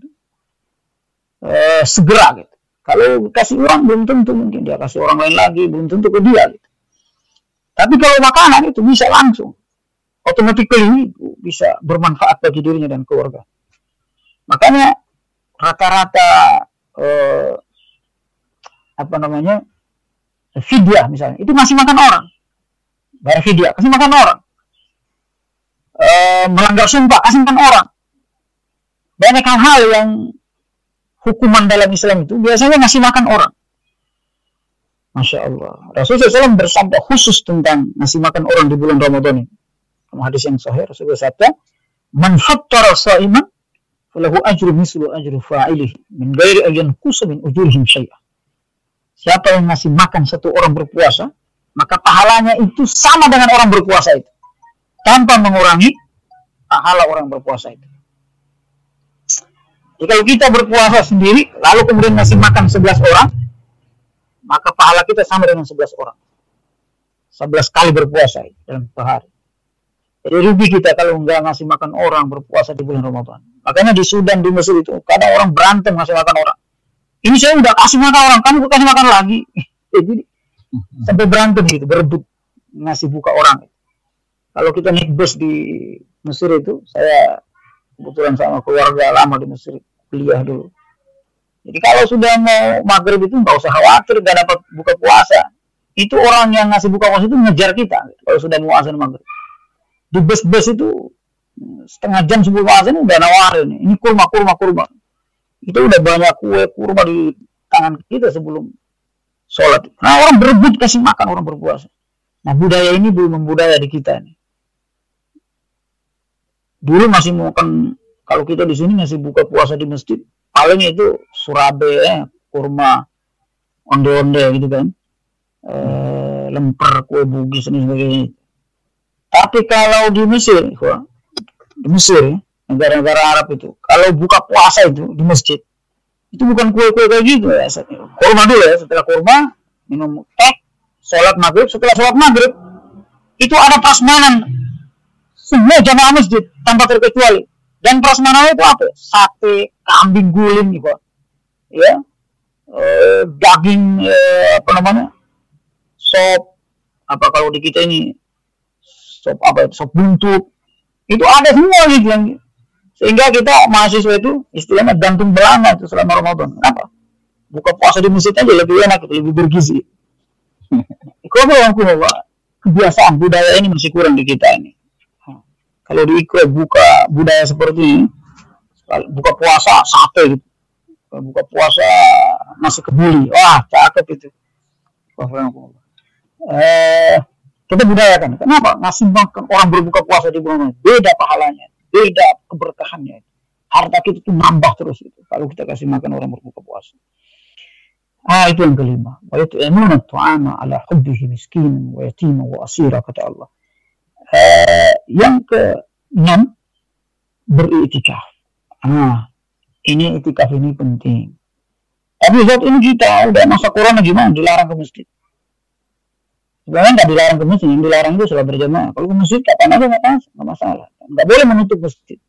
[SPEAKER 1] eh, segera gitu. Kalau kasih uang belum tentu mungkin dia kasih orang lain lagi belum tentu ke dia gitu. Tapi kalau makanan itu bisa langsung, otomatis bisa bermanfaat bagi dirinya dan keluarga. Makanya rata-rata eh, apa namanya fidyah misalnya itu masih makan orang, bayar fidyah kasih makan orang, e, melanggar sumpah kasih makan orang. Banyak hal-hal yang hukuman dalam Islam itu biasanya ngasih makan orang. Masya Allah. Rasulullah SAW bersabda khusus tentang ngasih makan orang di bulan Ramadan ini. Hadis yang sahih Rasulullah bersabda, "Man fattara sha'iman falahu ajru mislu ajru fa'ilih min ghairi kusa min ujurihim syai'ah." Siapa yang ngasih makan satu orang berpuasa, maka pahalanya itu sama dengan orang berpuasa itu. Tanpa mengurangi pahala orang berpuasa itu. Jadi kalau kita berpuasa sendiri, lalu kemudian ngasih makan 11 orang, maka pahala kita sama dengan 11 orang. 11 kali berpuasa dalam sehari. Jadi rugi kita kalau nggak ngasih makan orang berpuasa di bulan Ramadan. Makanya di Sudan, di Mesir itu, kadang orang berantem ngasih makan orang. Ini saya udah kasih makan orang, kamu kasih makan lagi. (laughs) Jadi sampai berantem gitu, berebut ngasih buka orang. Kalau kita naik bus di Mesir itu, saya kebetulan sama keluarga lama di Mesir kuliah dulu. Jadi kalau sudah mau maghrib itu nggak usah khawatir nggak dapat buka puasa. Itu orang yang ngasih buka puasa itu ngejar kita kalau sudah mau azan maghrib. Di bus-bus itu setengah jam sebelum azan udah nawarin ini kurma kurma kurma. Itu udah banyak kue kurma di tangan kita sebelum sholat. Nah orang berebut kasih makan orang berpuasa. Nah budaya ini belum membudaya di kita ini. Dulu masih mau kan kalau kita di sini ngasih buka puasa di masjid, paling itu surabe, eh, kurma, onde-onde gitu kan, e, lemper, kue bugis dan sebagainya. Tapi kalau di Mesir, di Mesir, negara-negara Arab itu, kalau buka puasa itu di masjid, itu bukan kue-kue kayak gitu ya. Kurma dulu ya, setelah kurma, minum teh, sholat maghrib, setelah sholat maghrib, itu ada prasmanan semua jamaah masjid tanpa terkecuali dan prasmanan itu apa? Sate, kambing guling gitu. Ya. E, daging e, apa namanya? Sop apa kalau di kita ini sop apa sop buntut. Itu ada semua gitu yang sehingga kita mahasiswa itu istilahnya gantung belanga itu selama Ramadan. Kenapa? Buka puasa di masjid aja lebih enak, lebih bergizi. (laughs) Kalau kebiasaan budaya ini masih kurang di kita ini kalau di Ikwe buka budaya seperti ini buka puasa sate gitu buka puasa nasi kebuli wah cakep itu eh, kita budayakan kenapa ngasih makan orang berbuka puasa di bulan beda pahalanya beda keberkahannya harta kita itu nambah terus itu kalau kita kasih makan orang berbuka puasa Ah itu yang kelima. Wa yut'imuna tu'ama ala hubbihi miskinan wa yatima wa asira kata Allah. Eh, yang ke enam beriktikaf. Ah, ini itikaf ini penting. Tapi saat ini kita udah masa corona gimana dilarang ke masjid. Sebenarnya nggak dilarang ke masjid, yang dilarang itu sholat berjamaah. Kalau ke masjid kapan aja nggak masalah, nggak boleh menutup masjid.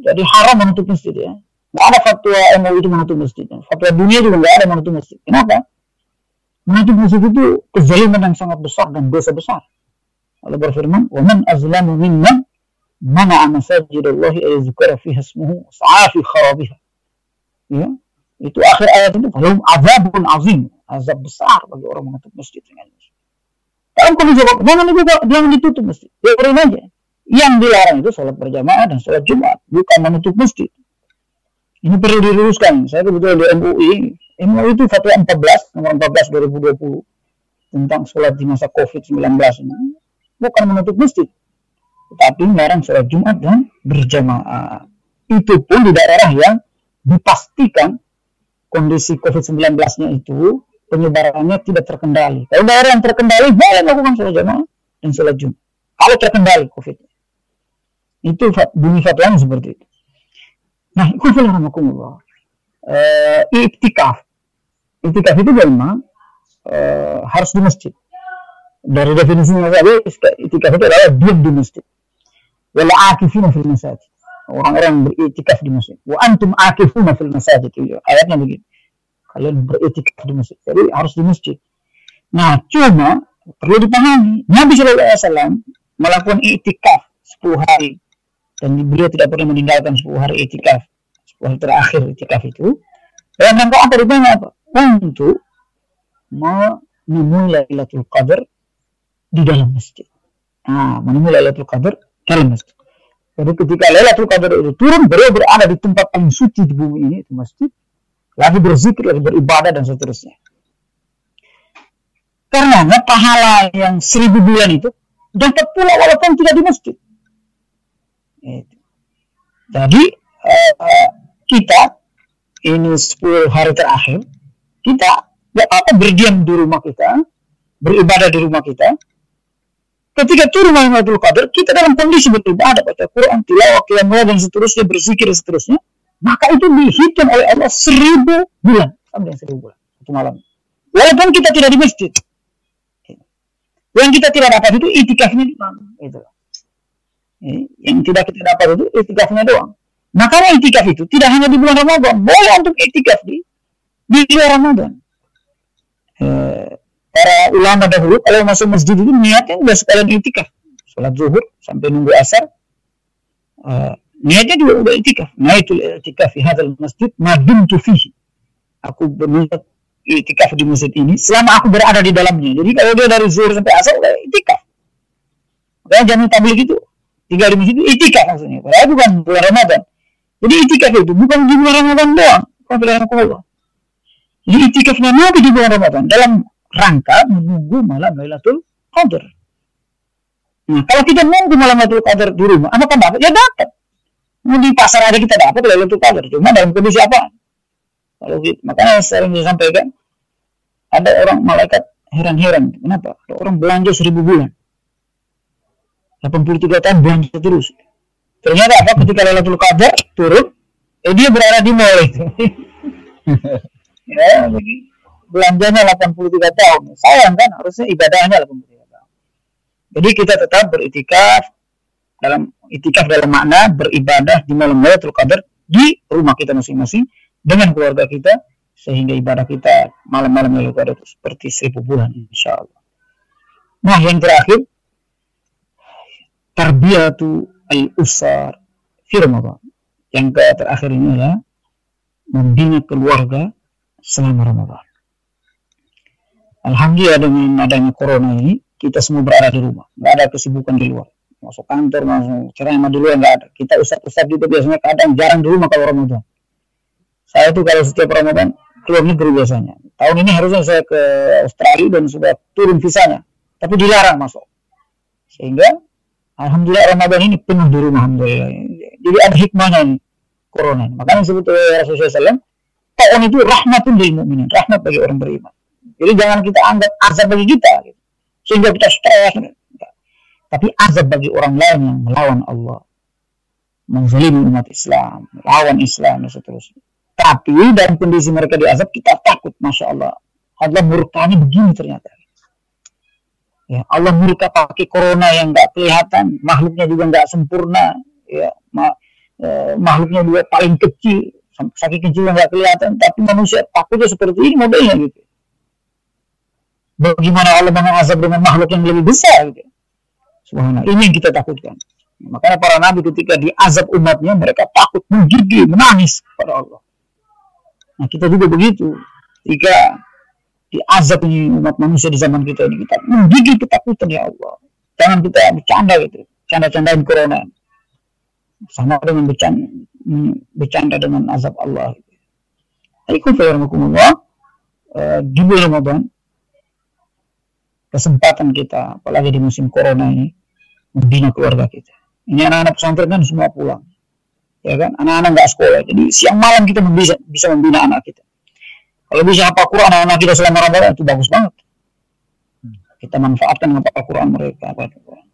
[SPEAKER 1] Jadi haram menutup masjid ya. Nggak ada fatwa MUI itu menutup masjid. Fatwa dunia juga nggak ada menutup masjid. Kenapa? Menutup masjid itu kezaliman yang sangat besar dan dosa besar. Allah berfirman, "Wa azlamu mimman mana masajid Allah yuzkara fiha ismuhu sa'a fi kharabiha." Ya, itu akhir ayat itu belum azabun azim, azab besar bagi orang menutup masjid dengan masjid. Kalau kamu jawab, jangan juga jangan ditutup masjid. Biarin aja. Yang dilarang itu sholat berjamaah dan sholat Jumat, bukan menutup masjid. Ini perlu diluruskan. Saya kebetulan di MUI. MUI itu fatwa 14, nomor 14 2020 tentang sholat di masa COVID-19 ini bukan menutup masjid, tetapi melarang sholat Jumat dan berjamaah. Itu pun di daerah yang dipastikan kondisi COVID-19-nya itu penyebarannya tidak terkendali. Kalau daerah yang terkendali boleh melakukan sholat jamaah dan sholat Jumat. Kalau terkendali COVID. Itu bunyi fatwanya seperti itu. Nah, itu rahmatullah. Uh, iktikaf. Iktikaf itu memang uh, harus di masjid dari definisinya tadi itikaf itu adalah diam di masjid wala akifina fil masjid orang-orang yang beritikaf di masjid wa antum akifuna fil masjid ayatnya begitu kalian beritikaf di masjid. Jadi harus di masjid. Nah cuma perlu dipahami Nabi Shallallahu Alaihi Wasallam melakukan itikaf 10 hari. Dan beliau tidak pernah meninggalkan 10 hari itikaf. 10 hari terakhir itikaf itu. Dan rangka apa rupanya apa? Untuk menemui Lailatul Qadar di dalam masjid. Nah, menemui Lailatul Qadar dalam masjid. Jadi ketika Lailatul Qadar itu turun, beliau berada di tempat paling suci di bumi ini, itu masjid, lagi berzikir, lagi beribadah dan seterusnya. Karena pahala yang seribu bulan itu dapat pula walaupun tidak di masjid. Jadi uh, kita ini 10 hari terakhir kita gak apa berdiam di rumah kita, beribadah di rumah kita, Ketika turun Lailatul Qadar, kita dalam kondisi beribadah, baca Quran, tilawah, qiyam dan seterusnya, berzikir dan seterusnya, maka itu dihitung oleh Allah seribu bulan. Sampai seribu bulan. Satu malam. Walaupun kita tidak di masjid. Yang kita tidak dapat itu itikafnya doang. Itu. Yang tidak kita dapat itu itikafnya doang. Makanya itikaf itu tidak hanya di bulan Ramadan. Boleh untuk itikaf di di luar Ramadan. Eh, para ulama dahulu kalau masuk masjid itu niatnya udah sekalian itikaf. Sholat zuhur sampai nunggu asar. Uh, udah itikaf. Nah itu itikaf di hadal masjid madum fihi. Aku berniat itikaf di masjid ini selama aku berada di dalamnya. Jadi kalau dia dari zuhur sampai asar udah itikaf. Makanya jangan tablik itu tinggal di masjid itu itikaf maksudnya. Padahal bukan bulan Ramadan. Jadi itikaf itu bukan di bulan Ramadan doang. Allah. Jadi itikafnya Nabi di bulan Ramadan dalam rangka menunggu malam Lailatul Qadar. Nah, kalau kita nunggu malam Lailatul Qadar di rumah, apa kan? Ya dapat. Di pasar aja kita dapat Lailatul Qadar. Cuma dalam kondisi apa? Kalau gitu, makanya sering disampaikan ada orang malaikat heran-heran. Kenapa? Ada orang belanja seribu bulan. 83 tahun belanja terus. Ternyata apa? Ketika Lailatul Qadar turun, eh dia berada di mall itu. (laughs) ya, belanjanya 83 tahun. Sayang kan, harusnya ibadahnya 83 tahun. Jadi kita tetap beritikaf dalam itikaf dalam makna beribadah di malam Lailatul Qadar di rumah kita masing-masing dengan keluarga kita sehingga ibadah kita malam-malam Lailatul Qadar itu seperti seribu bulan insya Allah. Nah yang terakhir tarbiyatu al-usar fi Ramadan. Yang terakhir ini adalah membina keluarga selama Ramadan. Alhamdulillah dengan adanya corona ini kita semua berada di rumah, nggak ada kesibukan di luar. Masuk kantor, masuk ceramah di luar nggak ada. Kita ustad-ustad juga biasanya kadang jarang di rumah kalau Ramadan. Saya tuh kalau setiap Ramadan keluar negeri biasanya. Tahun ini harusnya saya ke Australia dan sudah turun visanya, tapi dilarang masuk. Sehingga Alhamdulillah Ramadan ini penuh di rumah Alhamdulillah. Jadi ada hikmahnya ini corona. Makanya disebut oleh Rasulullah SAW, tahun itu rahmatun lil mu'minin, rahmat bagi orang beriman. Jadi jangan kita anggap azab bagi kita, gitu. sehingga kita stres. Tapi azab bagi orang lain yang melawan Allah, menzalimi umat Islam, melawan Islam dan seterusnya. Tapi dalam kondisi mereka diazab kita takut, masya Allah. Allah murkanya begini ternyata. Ya, Allah murka pakai corona yang nggak kelihatan, makhluknya juga nggak sempurna, ya, ma eh, makhluknya juga paling kecil, saking kecilnya nggak kelihatan, tapi manusia takutnya seperti ini modelnya gitu bagaimana Allah mengazab dengan makhluk yang lebih besar gitu. Subhanallah. Ini yang kita takutkan. Makanya para nabi ketika diazab umatnya mereka takut, menggigil, menangis kepada Allah. Nah kita juga begitu. Jika diazab ini umat manusia di zaman kita ini kita menggigil ketakutan ya Allah. Jangan kita bercanda gitu, canda-candain corona. Sama dengan bercanda, bercanda dengan azab Allah. Ikut Allah uh, di bulan Ramadan kesempatan kita, apalagi di musim corona ini, membina keluarga kita. Ini anak-anak pesantren kan semua pulang, ya kan? Anak-anak nggak sekolah, jadi siang malam kita bisa bisa membina anak kita. Kalau bisa apa Quran anak-anak kita selama Ramadan itu bagus banget. Kita manfaatkan apa Quran mereka. Apa Quran.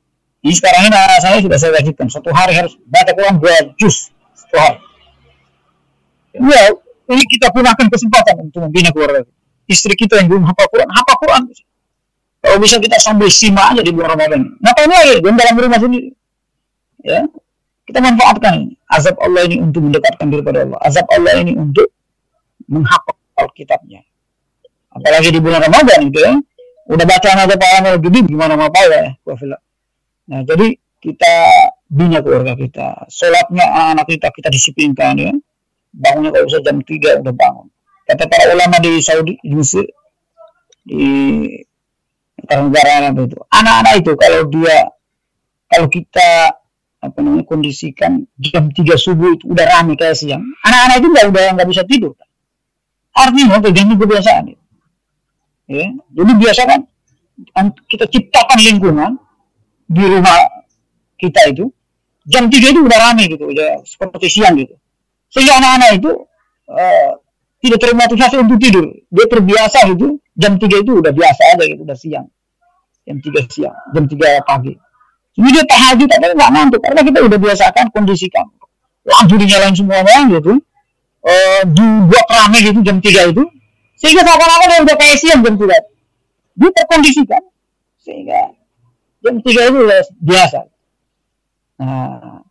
[SPEAKER 1] Ini sekarang ini anak saya sudah saya wajibkan satu hari harus baca Quran dua juz satu hari. Ya, ini kita gunakan kesempatan untuk membina keluarga. Istri kita yang belum hafal Quran, hafal Quran. Kalau bisa kita sambil simak aja di bulan Ramadan. Ngapain lagi? Di dalam rumah sendiri. Ya, kita manfaatkan azab Allah ini untuk mendekatkan diri pada Allah. Azab Allah ini untuk menghafal kitabnya. Apalagi di bulan Ramadan itu ya. Udah baca ada Pak gede gimana mau ya. Nah, jadi kita bina keluarga kita. Sholatnya anak kita kita disiplinkan ya. Bangunnya kalau bisa jam 3 udah bangun. Kata para ulama di Saudi, di Mesir, di negara itu. Anak-anak itu kalau dia kalau kita apa namanya kondisikan jam 3 subuh itu udah rame kayak siang anak-anak itu nggak udah nggak bisa tidur. Artinya tergantung kebiasaan ya jadi biasa kan kita ciptakan lingkungan di rumah kita itu jam 3 itu udah rame gitu udah seperti siang gitu. Sehingga anak-anak itu uh, tidak termotivasi untuk tidur. Dia terbiasa itu jam 3 itu udah biasa aja gitu udah siang. Jam 3 siang jam 3 pagi. Ini dia tahajud tapi nggak ngantuk karena kita udah biasakan kondisikan. Lampu dinyalain semuanya gitu. Uh, dibuat rame gitu jam 3 itu. Sehingga seakan-akan dia udah kayak siang jam 3 dia terkondisikan. Sehingga jam 3 itu udah biasa. Nah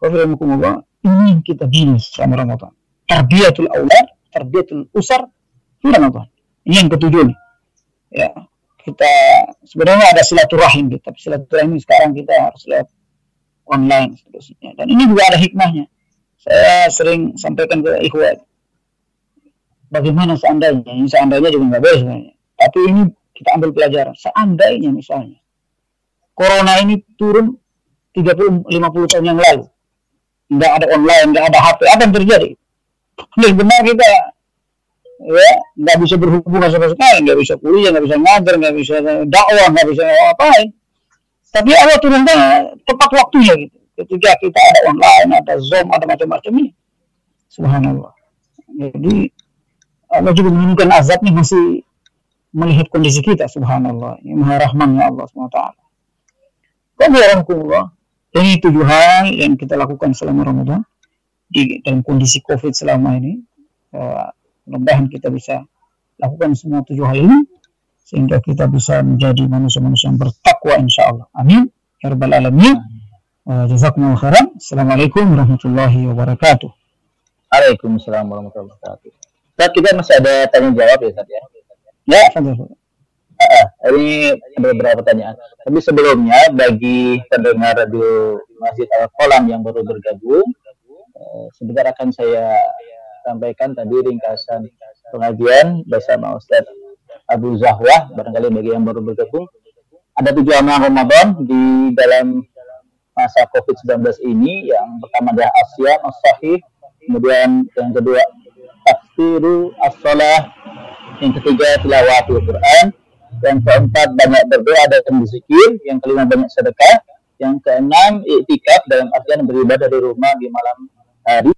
[SPEAKER 1] Qafirumukumullah ini kita bina selama Ramadan tarbiyatul awlad tarbiyatul usar Ini Ramadan. Ini yang ketujuh nih. Ya, kita sebenarnya ada silaturahim gitu, tapi silaturahim sekarang kita harus lihat online seterusnya. Dan ini juga ada hikmahnya. Saya sering sampaikan ke ikhwan, bagaimana seandainya, ini seandainya juga nggak boleh sebenarnya. Tapi ini kita ambil pelajaran. Seandainya misalnya, Corona ini turun 30-50 tahun yang lalu. Nggak ada online, nggak ada HP, apa yang terjadi? Benar kita ya nggak bisa berhubungan sama sekali, nggak bisa kuliah, nggak bisa ngajar, nggak bisa dakwah, nggak bisa apa-apain. Tapi Allah turunkan tepat waktunya gitu. Ketika kita ada online, ada Zoom, ada macam-macam ini. Subhanallah. Jadi Allah juga menunjukkan azabnya masih melihat kondisi kita. Subhanallah. Ini maha rahmannya Allah SWT. Alhamdulillah. Ini tujuh hal yang kita lakukan selama Ramadan di dalam kondisi COVID selama ini. Uh, mudah-mudahan kita bisa lakukan semua tujuh hal ini sehingga kita bisa menjadi manusia-manusia yang bertakwa insya Allah. Amin. Ya Rabbal Alamin. Uh, Jazakumullah khairan. Assalamualaikum warahmatullahi wabarakatuh.
[SPEAKER 2] Waalaikumsalam warahmatullahi wabarakatuh. Saat kita masih ada tanya jawab ya Ustaz ya.
[SPEAKER 1] Ya.
[SPEAKER 2] Uh, ini ada beberapa pertanyaan. Tapi sebelumnya bagi pendengar radio Masjid Al Kolam yang baru bergabung, sebentar akan saya sampaikan tadi ringkasan pengajian bersama Ustaz Abu Zahwah barangkali bagi yang baru bergabung. Ada tujuh amal Ramadan di dalam masa COVID-19 ini. Yang pertama adalah Asia as-sahih kemudian yang kedua tafsiru as-salah yang ketiga tilawatul Quran. Yang keempat banyak berdoa dan berzikir. Yang kelima banyak sedekah. Yang keenam iktikaf dalam artian beribadah di rumah di malam hari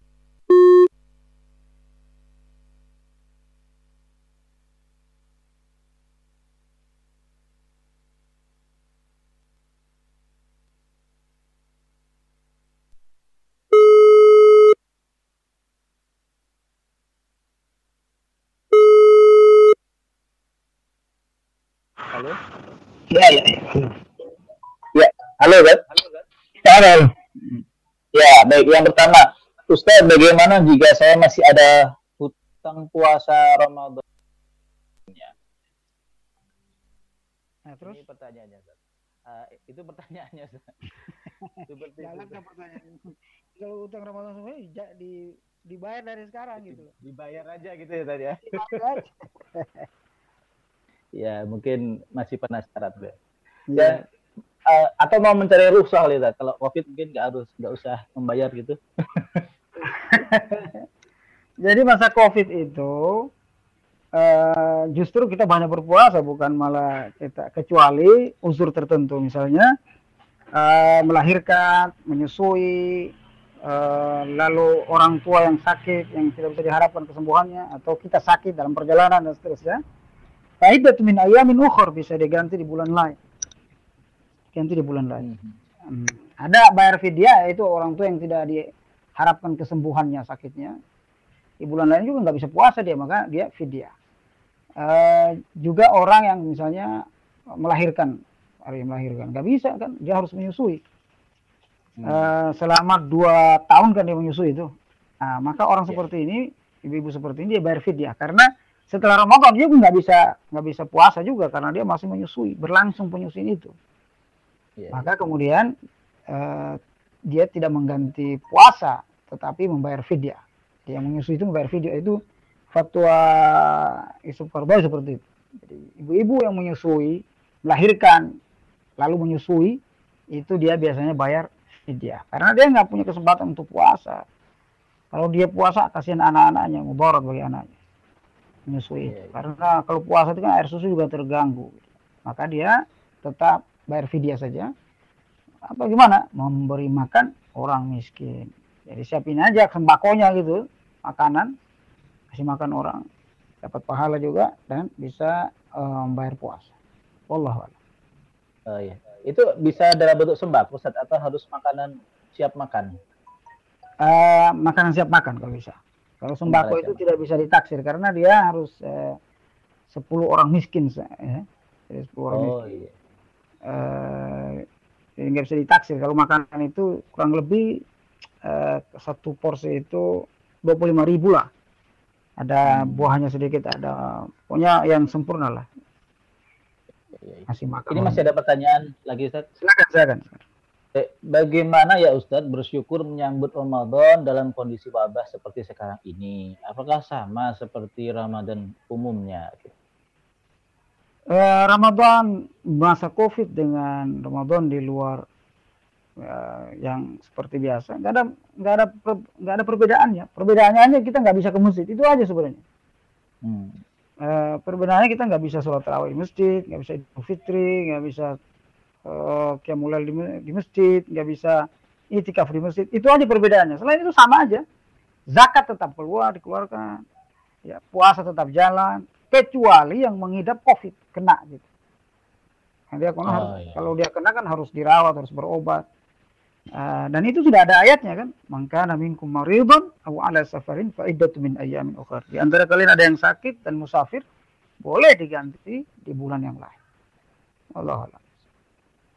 [SPEAKER 1] Halo. ya, ya.
[SPEAKER 2] Ya, halo kan?
[SPEAKER 1] Halo.
[SPEAKER 2] Ya, baik. Yang pertama, Ustaz, bagaimana jika saya masih ada hutang puasa Ramadan?
[SPEAKER 1] Nah, terus?
[SPEAKER 2] Ini pertanyaannya, Ustaz. Uh, itu pertanyaannya, Ustaz. (laughs) Seperti
[SPEAKER 1] Jalan
[SPEAKER 2] itu.
[SPEAKER 1] ke pertanyaan. Kalau utang Ramadan semua ja- di dibayar dari sekarang gitu loh.
[SPEAKER 2] Dibayar aja gitu ya tadi ya. (laughs) Ya, mungkin masih penasaran.
[SPEAKER 1] Ya.
[SPEAKER 2] Dan uh, atau mau mencari rusuh kali Ustaz. Kalau Covid mungkin nggak harus nggak usah membayar gitu. (laughs) (laughs)
[SPEAKER 1] Jadi masa Covid itu eh, justru kita banyak berpuasa bukan malah kita kecuali unsur tertentu misalnya eh, melahirkan, menyusui, eh, lalu orang tua yang sakit yang tidak bisa diharapkan kesembuhannya atau kita sakit dalam perjalanan dan seterusnya. Faidat min ayamin ukhur bisa diganti di bulan lain. Ganti di bulan lain. Hmm. Ada bayar fidyah yaitu orang tua yang tidak diharapkan kesembuhannya sakitnya. Di bulan lain juga nggak bisa puasa dia maka dia fidyah. Eh, juga orang yang misalnya melahirkan hari melahirkan nggak bisa kan dia harus menyusui Eh, selama dua tahun kan dia menyusui itu. Nah, maka orang
[SPEAKER 2] Ya.
[SPEAKER 1] seperti ini ibu-ibu seperti ini dia bayar fidyah karena setelah Ramadan dia nggak bisa nggak bisa puasa juga karena dia masih menyusui berlangsung penyusuin itu.
[SPEAKER 2] Iya.
[SPEAKER 1] Maka kemudian eh, dia tidak mengganti puasa, tetapi membayar fidyah. Dia yang menyusui itu membayar fidyah itu fatwa Yusuf Kardawi seperti itu. Jadi ibu-ibu yang menyusui, melahirkan, lalu menyusui, itu dia biasanya bayar fidyah. Karena dia nggak punya kesempatan untuk puasa. Kalau dia puasa, kasihan anak-anaknya, mudarat bagi anaknya. Menyusui.
[SPEAKER 2] Iya, iya.
[SPEAKER 1] Karena kalau puasa itu kan air susu juga terganggu. Maka dia tetap bayar fidyah saja. Apa gimana? Memberi makan orang miskin. Jadi siapin aja sembakonya gitu, makanan, kasih makan orang, dapat pahala juga dan bisa membayar puasa. Wallahu a'lam.
[SPEAKER 2] Oh, iya. Itu bisa dalam bentuk sembako Ustaz atau harus makanan siap makan?
[SPEAKER 1] Eh, makanan siap makan kalau bisa. Kalau sembako
[SPEAKER 2] Makanan
[SPEAKER 1] itu tidak bisa ditaksir karena dia harus eh, 10 orang miskin. Ya. Jadi 10 orang miskin.
[SPEAKER 2] Oh iya.
[SPEAKER 1] eh jadi nggak bisa ditaksir kalau makanan itu kurang lebih eh, satu porsi itu 25.000 ribu lah ada hmm. buahnya sedikit, ada pokoknya yang sempurna lah.
[SPEAKER 2] Masih makan. Ini masih ada pertanyaan lagi Ustaz?
[SPEAKER 1] Silakan, silakan.
[SPEAKER 2] Eh, bagaimana ya Ustadz bersyukur menyambut Ramadan dalam kondisi wabah seperti sekarang ini? Apakah sama seperti Ramadan umumnya?
[SPEAKER 1] Eh, Ramadan masa COVID dengan Ramadan di luar eh, yang seperti biasa, nggak ada nggak ada nggak ada perbedaannya. Perbedaannya hanya kita nggak bisa ke masjid itu aja sebenarnya. Hmm. Eh, perbedaannya kita nggak bisa sholat tarawih di masjid, nggak bisa idul fitri, nggak bisa uh, mulai di, di masjid, nggak bisa itikaf di masjid. Itu aja perbedaannya. Selain itu sama aja. Zakat tetap keluar, dikeluarkan. Ya, puasa tetap jalan. Kecuali yang mengidap COVID, kena gitu. Nah, dia kena oh, harus, iya. Kalau dia kena kan harus dirawat, harus berobat. Uh, dan itu sudah ada ayatnya kan. Maka minkum maridun aw ala safarin fa min ayyamin ukhra. Di antara kalian ada yang sakit dan musafir, boleh diganti di bulan yang lain. Allah Allah.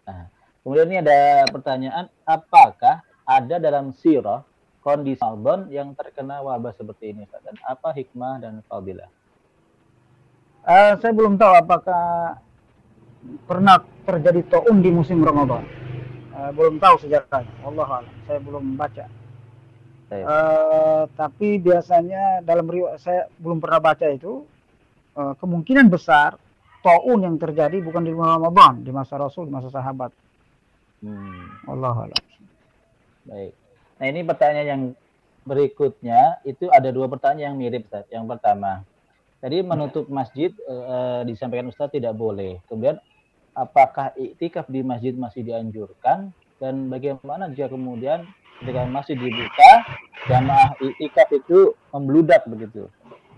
[SPEAKER 2] Nah, kemudian ini ada pertanyaan, apakah ada dalam sirah kondisi Ramadan yang terkena wabah seperti ini dan apa hikmah dan fadilah?
[SPEAKER 1] Uh, saya belum tahu apakah pernah terjadi taun di musim Ramadan. Uh, belum tahu sejarahnya. Allah Allah, saya belum baca. Uh, tapi biasanya dalam riwayat saya belum pernah baca itu uh, kemungkinan besar taun yang terjadi bukan di bulan Ramadan, di masa Rasul, di masa sahabat. Hmm. Allah Allah.
[SPEAKER 2] Baik. Nah ini pertanyaan yang berikutnya itu ada dua pertanyaan yang mirip Ustaz. Yang pertama, tadi menutup masjid e, disampaikan Ustaz tidak boleh. Kemudian apakah iktikaf di masjid masih dianjurkan dan bagaimana jika kemudian ketika masih dibuka jamaah iktikaf itu membludak begitu.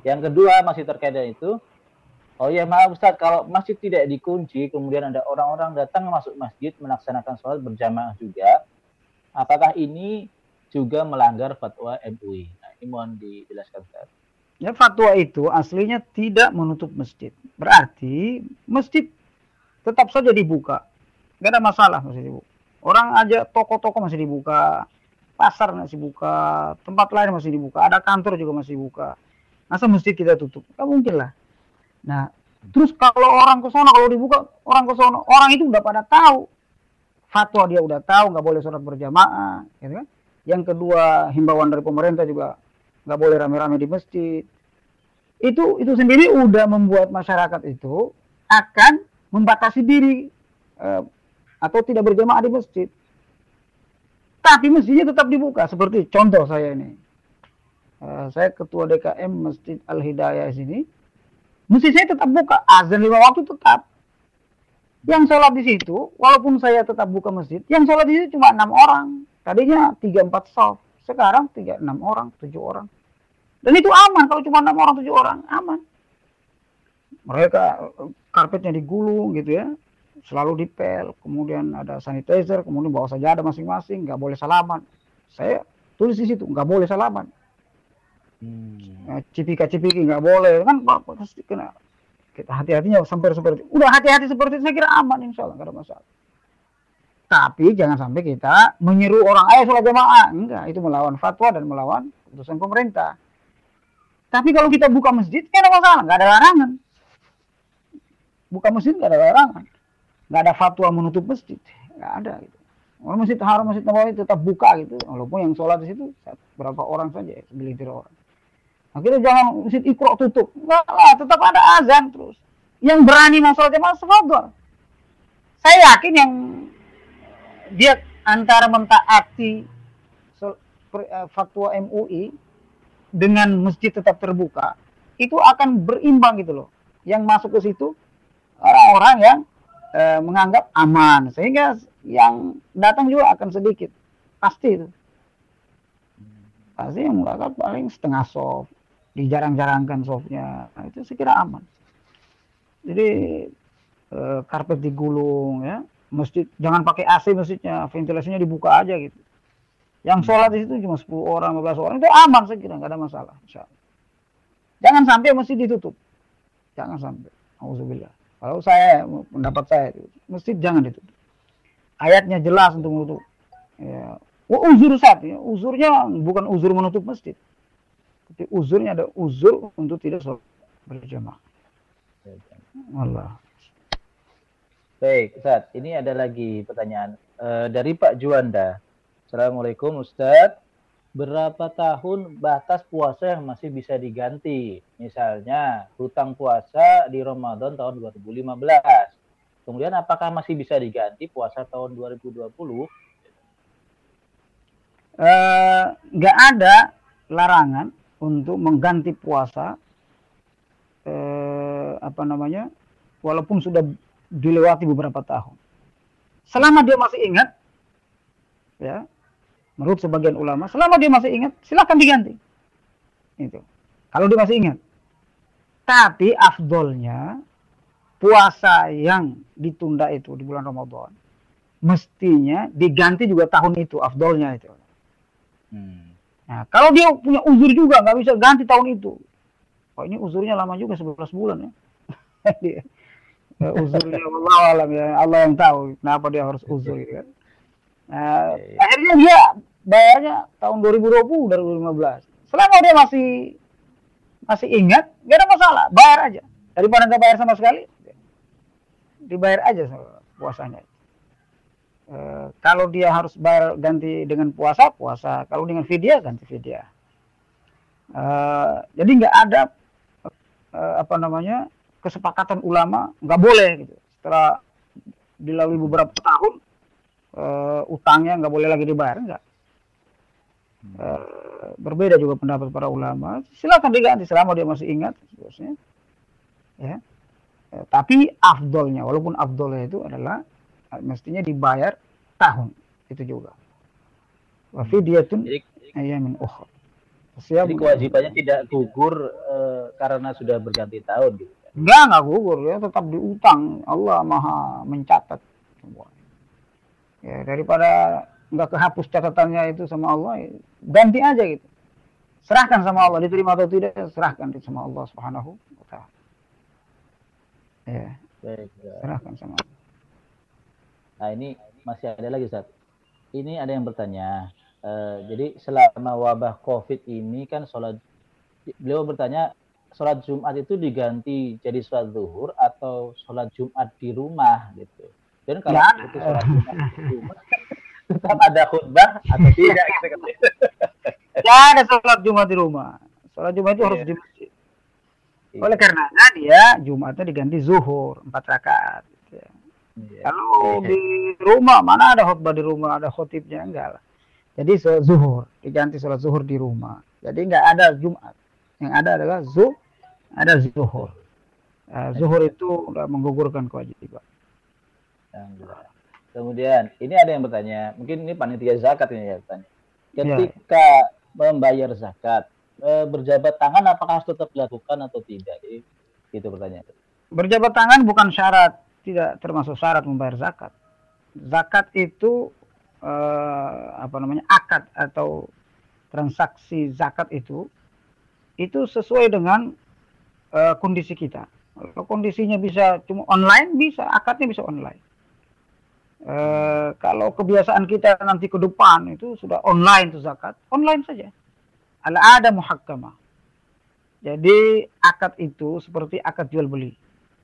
[SPEAKER 2] Yang kedua masih terkait dengan itu, Oh ya maaf Ustaz, kalau masjid tidak dikunci, kemudian ada orang-orang datang masuk masjid melaksanakan sholat berjamaah juga, apakah ini juga melanggar fatwa MUI? Nah, ini mohon dijelaskan Ustaz.
[SPEAKER 1] Ya fatwa itu aslinya tidak menutup masjid. Berarti masjid tetap saja dibuka. Gak ada masalah masih dibuka. Orang aja toko-toko masih dibuka, pasar masih buka, tempat lain masih dibuka, ada kantor juga masih buka. Masa masjid kita tutup? Gak mungkin lah. Nah, terus kalau orang ke sana kalau dibuka orang ke sana, orang itu udah pada tahu. Fatwa dia udah tahu nggak boleh sholat berjamaah, gitu kan? Yang kedua, himbauan dari pemerintah juga nggak boleh rame-rame di masjid. Itu itu sendiri udah membuat masyarakat itu akan membatasi diri eh, atau tidak berjamaah di masjid. Tapi masjidnya tetap dibuka seperti contoh saya ini. Uh, saya ketua DKM Masjid Al Hidayah sini Mesti saya tetap buka azan lima waktu tetap. Yang sholat di situ, walaupun saya tetap buka masjid, yang sholat di situ cuma enam orang. Tadinya tiga empat soft, sekarang tiga enam orang, tujuh orang. Dan itu aman kalau cuma enam orang tujuh orang, aman. Mereka karpetnya digulung gitu ya, selalu dipel, kemudian ada sanitizer, kemudian bawa saja ada masing-masing, nggak boleh salaman. Saya tulis di situ, nggak boleh salaman. Hmm. Nah, cipika-cipiki nggak boleh kan pasti kena kita hati-hatinya sampai seperti. Udah hati-hati seperti itu saya kira aman insya Allah nggak ada masalah. Tapi jangan sampai kita menyeru orang ayo sholat jamaah. Enggak, itu melawan fatwa dan melawan keputusan pemerintah. Tapi kalau kita buka masjid, nggak ada masalah, nggak ada larangan. Buka masjid nggak ada larangan. Nggak ada fatwa menutup masjid, nggak ada. Gitu. Orang masjid haram, masjid Nabawi tetap buka gitu. Walaupun yang sholat di situ berapa orang saja, segelintir orang. Akhirnya jangan masjid ikro tutup. Enggak lah, tetap ada azan terus. Yang berani mau sholat jamaah sefador. Saya yakin yang dia antara mentaati eh, fatwa MUI dengan masjid tetap terbuka itu akan berimbang gitu loh. Yang masuk ke situ orang-orang yang e, menganggap aman. Sehingga yang datang juga akan sedikit. Pasti itu. Pasti yang menganggap paling setengah soft. Dijarang-jarangkan softnya. Nah, itu saya kira aman. Jadi e, karpet digulung ya. Masjid jangan pakai AC masjidnya. Ventilasinya dibuka aja gitu yang sholat di situ cuma 10 orang 15 orang itu aman saya kira nggak ada masalah jangan sampai masjid ditutup. Jangan sampai. Alhamdulillah kalau saya pendapat saya masjid jangan ditutup. Ayatnya jelas untuk menutup. Ya. Uzur saat ya uzurnya bukan uzur menutup masjid. Tapi uzurnya ada uzur untuk tidak sholat berjamaah. Allah.
[SPEAKER 2] Baik, Ustaz. Ini ada lagi pertanyaan. Uh, dari Pak Juanda. Assalamualaikum Ustaz. Berapa tahun batas puasa yang masih bisa diganti? Misalnya hutang puasa di Ramadan tahun 2015. Kemudian apakah masih bisa diganti puasa tahun 2020?
[SPEAKER 1] Nggak uh, ada larangan untuk mengganti puasa uh, apa namanya walaupun sudah dilewati beberapa tahun. Selama dia masih ingat, ya, menurut sebagian ulama, selama dia masih ingat, silakan diganti. Itu. Kalau dia masih ingat. Tapi afdolnya puasa yang ditunda itu di bulan Ramadan mestinya diganti juga tahun itu afdolnya itu. Hmm. Nah, kalau dia punya uzur juga nggak bisa ganti tahun itu. Oh ini uzurnya lama juga 11 bulan ya. (laughs) uzurnya (laughs) Allah alam ya Allah yang tahu kenapa dia harus uzur gitu kan nah, akhirnya dia bayarnya tahun 2020 2015 selama dia masih masih ingat nggak ada masalah bayar aja. Daripada nggak bayar sama sekali dibayar aja puasanya. E, kalau dia harus bayar ganti dengan puasa puasa. Kalau dengan vidya ganti vidya. E, jadi nggak ada e, apa namanya kesepakatan ulama nggak boleh gitu. Setelah dilalui beberapa tahun uh, utangnya nggak boleh lagi dibayar nggak. Uh, berbeda juga pendapat para ulama. Silakan diganti selama dia masih ingat, seterusnya. Ya. Uh, tapi afdolnya, walaupun afdolnya itu adalah uh, mestinya dibayar tahun itu juga. Wafidiyatun ayamin ukhra.
[SPEAKER 2] Jadi kewajibannya tidak gugur uh, karena sudah berganti tahun gitu.
[SPEAKER 1] Enggak, enggak gugur. Ya tetap diutang. Allah maha mencatat semua. Ya, daripada enggak kehapus catatannya itu sama Allah, ya, ganti aja gitu. Serahkan sama Allah, diterima atau tidak, serahkan sama Allah Subhanahu wa taala. Ya. Baik, ya. Serahkan sama Allah.
[SPEAKER 2] Nah, ini masih ada lagi, Ustaz. Ini ada yang bertanya. Uh, jadi selama wabah Covid ini kan sholat beliau bertanya sholat Jumat itu diganti jadi sholat zuhur atau sholat Jumat di rumah gitu. Dan kalau ya. itu sholat Jumat (laughs) tetap ada khutbah atau tidak gitu kan.
[SPEAKER 1] Ya ada sholat Jumat di rumah. Sholat Jumat itu yeah. harus di masjid. Yeah. Oleh karena dia Jumatnya diganti zuhur empat rakaat. Gitu ya. Yeah. Kalau di rumah mana ada khutbah di rumah ada khotibnya enggak lah. Jadi sholat zuhur diganti sholat zuhur di rumah. Jadi enggak ada Jumat. Yang ada adalah zuhur ada zuhur. Uh, zuhur itu menggugurkan kewajiban.
[SPEAKER 2] Kemudian ini ada yang bertanya, mungkin ini panitia zakat ini ya bertanya. Ketika ya. membayar zakat, e, berjabat tangan apakah harus tetap dilakukan atau tidak? Jadi, itu pertanyaan.
[SPEAKER 1] Berjabat tangan bukan syarat, tidak termasuk syarat membayar zakat. Zakat itu e, apa namanya akad atau transaksi zakat itu itu sesuai dengan uh, kondisi kita. Kalau kondisinya bisa cuma online, bisa akadnya bisa online. Uh, kalau kebiasaan kita nanti ke depan itu sudah online tuh zakat, online saja. Ala ada muhakkamah. Jadi akad itu seperti akad jual beli.